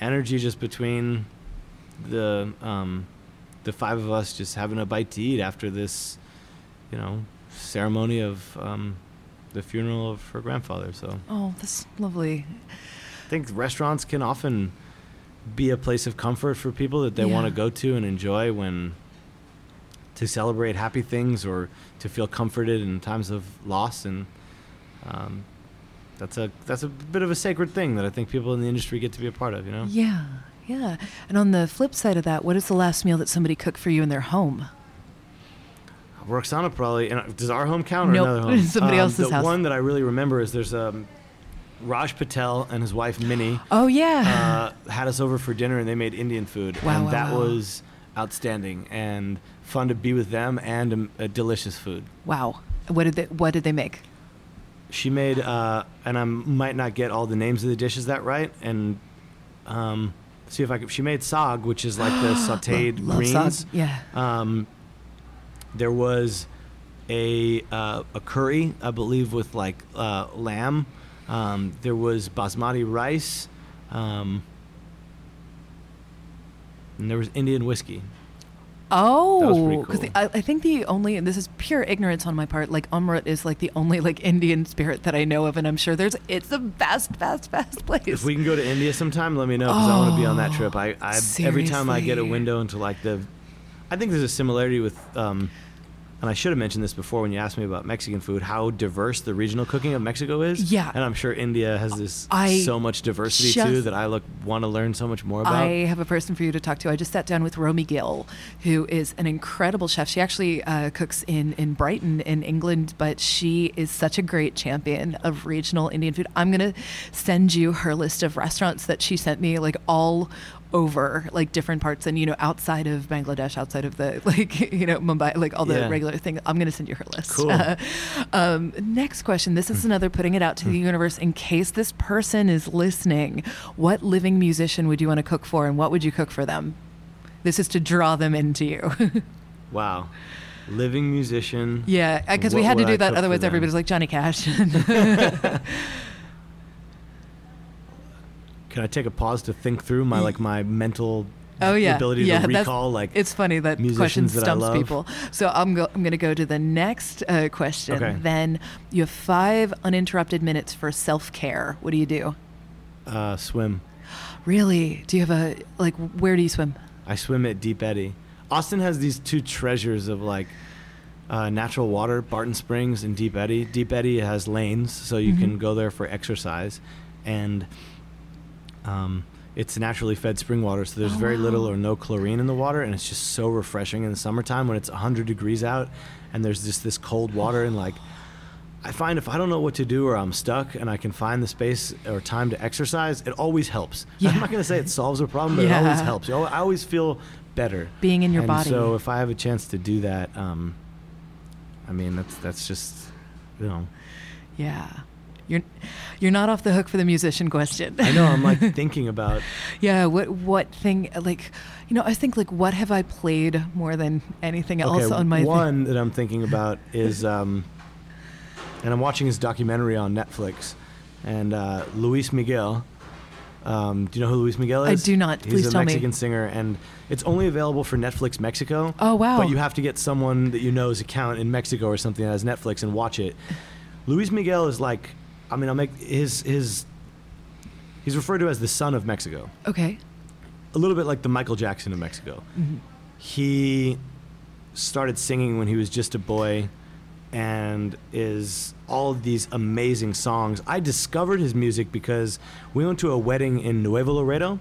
energy just between the um, the five of us just having a bite to eat after this, you know, ceremony of um, the funeral of her grandfather. So Oh, that's lovely. I think restaurants can often be a place of comfort for people that they want to go to and enjoy when to celebrate happy things or to feel comforted in times of loss and um, that's a that's a bit of a sacred thing that I think people in the industry get to be a part of. You know. Yeah, yeah. And on the flip side of that, what is the last meal that somebody cooked for you in their home? Roxana probably. And does our home count or Nope, another home? somebody Um, else's the house. one that I really remember is there's um, Raj Patel and his wife Minnie Oh yeah. uh, had us over for dinner and they made Indian food, Wow, and wow, that wow. was outstanding and fun to be with them and a, a delicious food. wow. What did they What did they make? She made, uh, and I might not get all the names of the dishes that right, and um, see if I could. She made sag, which is like the sautéed Love greens. sag. Yeah. Um, there was a uh, a curry, I believe, with like uh, lamb. Um, there was basmati rice, um, and there was Indian whiskey. Oh, because cool. I, I think the only and this is pure ignorance on my part. Like Amrut is like the only like Indian spirit that I know of, and I'm sure there's it's the best, best, best place. If we can go to India sometime, let me know because I want to be on that Oh, trip. I, I every time I get a window into like the, I think there's a similarity with, um, and I should have mentioned this before when you asked me about Mexican food, how diverse the regional cooking of Mexico is. Yeah. and I'm sure India has this I so much diversity too that I look want to learn so much more about. I have a person for you to talk to. I just sat down with Romy Gill, who is an incredible chef. She actually uh, cooks in, in Brighton in England, but she is such a great champion of regional Indian food. I'm going to send you her list of restaurants that she sent me, like all over like different parts and you know outside of Bangladesh outside of the like you know Mumbai like all the Yeah. regular things. I'm going to send you her list. Cool. Uh, um, next question. This is another putting it out to the universe in case this person is listening. What living musician would you want to cook for and what would you cook for them? This is to draw them into you. Wow, living musician. yeah because we had to do that otherwise everybody's like Johnny Cash Can I take a pause to think through my like my mental Oh yeah, ability yeah, to recall like it's funny that question that stumps love? people. So I'm go- I'm going to go to the next uh, question. Okay. Then you have five uninterrupted minutes for self care. What do you do? uh, swim. Really? Do you have a like? Where do you swim? I swim at Deep Eddy. Austin has these two treasures of like uh, natural water, Barton Springs and Deep Eddy. Deep Eddy has lanes, so you can Mhm. go there for exercise, and um, it's naturally fed spring water, so there's Oh, very little or no chlorine in the water, and it's just so refreshing in the summertime when it's 100 degrees out, and there's just this cold water, and like. I find if I don't know what to do or I'm stuck and I can find the space or time to exercise, it always helps. Yeah. I'm not going to say it solves a problem, but it always helps. I always feel better Being in your and body. So if I have a chance to do that, um, I mean that's that's just you know. Yeah. You're you're not off the hook for the musician question. I know I'm like thinking about yeah. What what thing like? You know, I think like what have I played more than anything else okay, on my thi- one that I'm thinking about is um, and I'm watching his documentary on Netflix, and uh, Luis Miguel. Um, do you know who Luis Miguel is? I do not. He's Please a tell me. Mexican singer, and it's only available for Netflix Mexico. Oh, wow. But you have to get someone that you know's account in Mexico or something that has Netflix and watch it. Luis Miguel is like, I mean, I'll make his his. He's referred to as the son of Mexico, Okay. a little bit like the Michael Jackson of Mexico. Mhm. He started singing when he was just a boy, and is all of these amazing songs. I discovered his music because we went to a wedding in Nuevo Laredo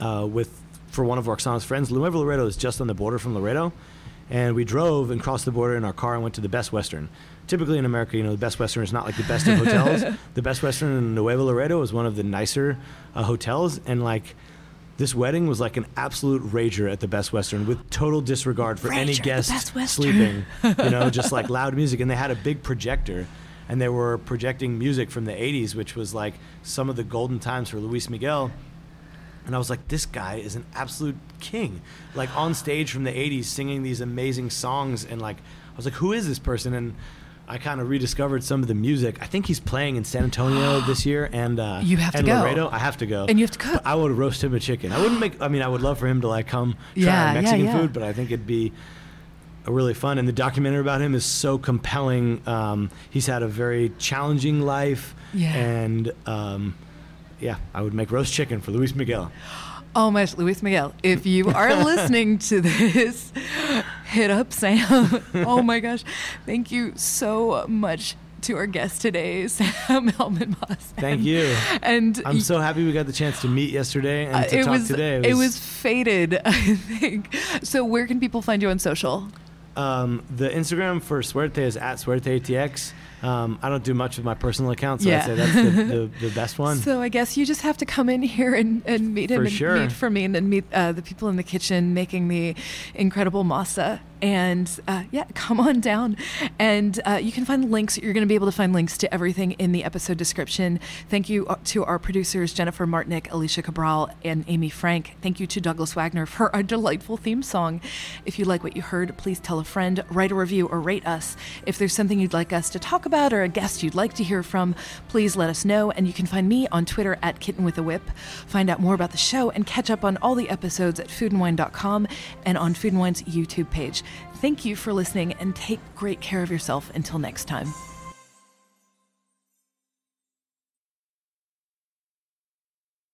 uh, with for one of Roxana's friends. Nuevo Laredo is just on the border from Laredo, and we drove and crossed the border in our car and went to the Best Western. Typically in America, you know, the Best Western is not like the best of hotels. the Best Western in Nuevo Laredo is one of the nicer uh, hotels, and like. This wedding was like an absolute rager at the Best Western with total disregard for Rager any guest sleeping, you know, just like loud music. And they had a big projector and they were projecting music from the 80s, which was like some of the golden times for Luis Miguel. And I was like, this guy is an absolute king. Like on stage from the 80s, singing these amazing songs. And like, I was like, who is this person? And I kind of rediscovered some of the music. I think he's playing in San Antonio this year, and uh, You have to and go. Laredo. I have to go, And you have to cook. But I would roast him a chicken. I wouldn't make. I mean, I would love for him to like come try Yeah, yeah, Mexican yeah. food, but I think it'd be really fun. And the documentary about him is so compelling. Um, he's had a very challenging life, Yeah. and um, yeah, I would make roast chicken for Luis Miguel. Oh my, Luis Miguel, if you are listening to this, hit up Sam. oh my gosh. Thank you so much to our guest today, Sam Hellman Mass. Thank you. And I'm so happy we got the chance to meet yesterday and uh, to it talk was today. it was fated, I think. So where can people find you on social? Um, the Instagram for Suerte is at SuerteATX. Um, I don't do much with my personal account, so Yeah. I'd say that's the, the, the best one. So I guess you just have to come in here and, and meet him For and sure. meet for me and then meet uh, the people in the kitchen making the incredible masa. And uh, yeah, come on down. And uh, you can find links. You're going to be able to find links to everything in the episode description. Thank you uh, to our producers, Jennifer Martinick, Alicia Cabral, and Amy Frank. Thank you to Douglas Wagner for our delightful theme song. If you like what you heard, please tell a friend, write a review, or rate us. If there's something you'd like us to about or a guest you'd like to hear from, please let us know. And you can find me on Twitter at Kitten with a Whip. Find out more about the show and catch up on all the episodes at foodandwine.com and on Food and Wine's YouTube page. Thank you for listening and take great care of yourself until next time.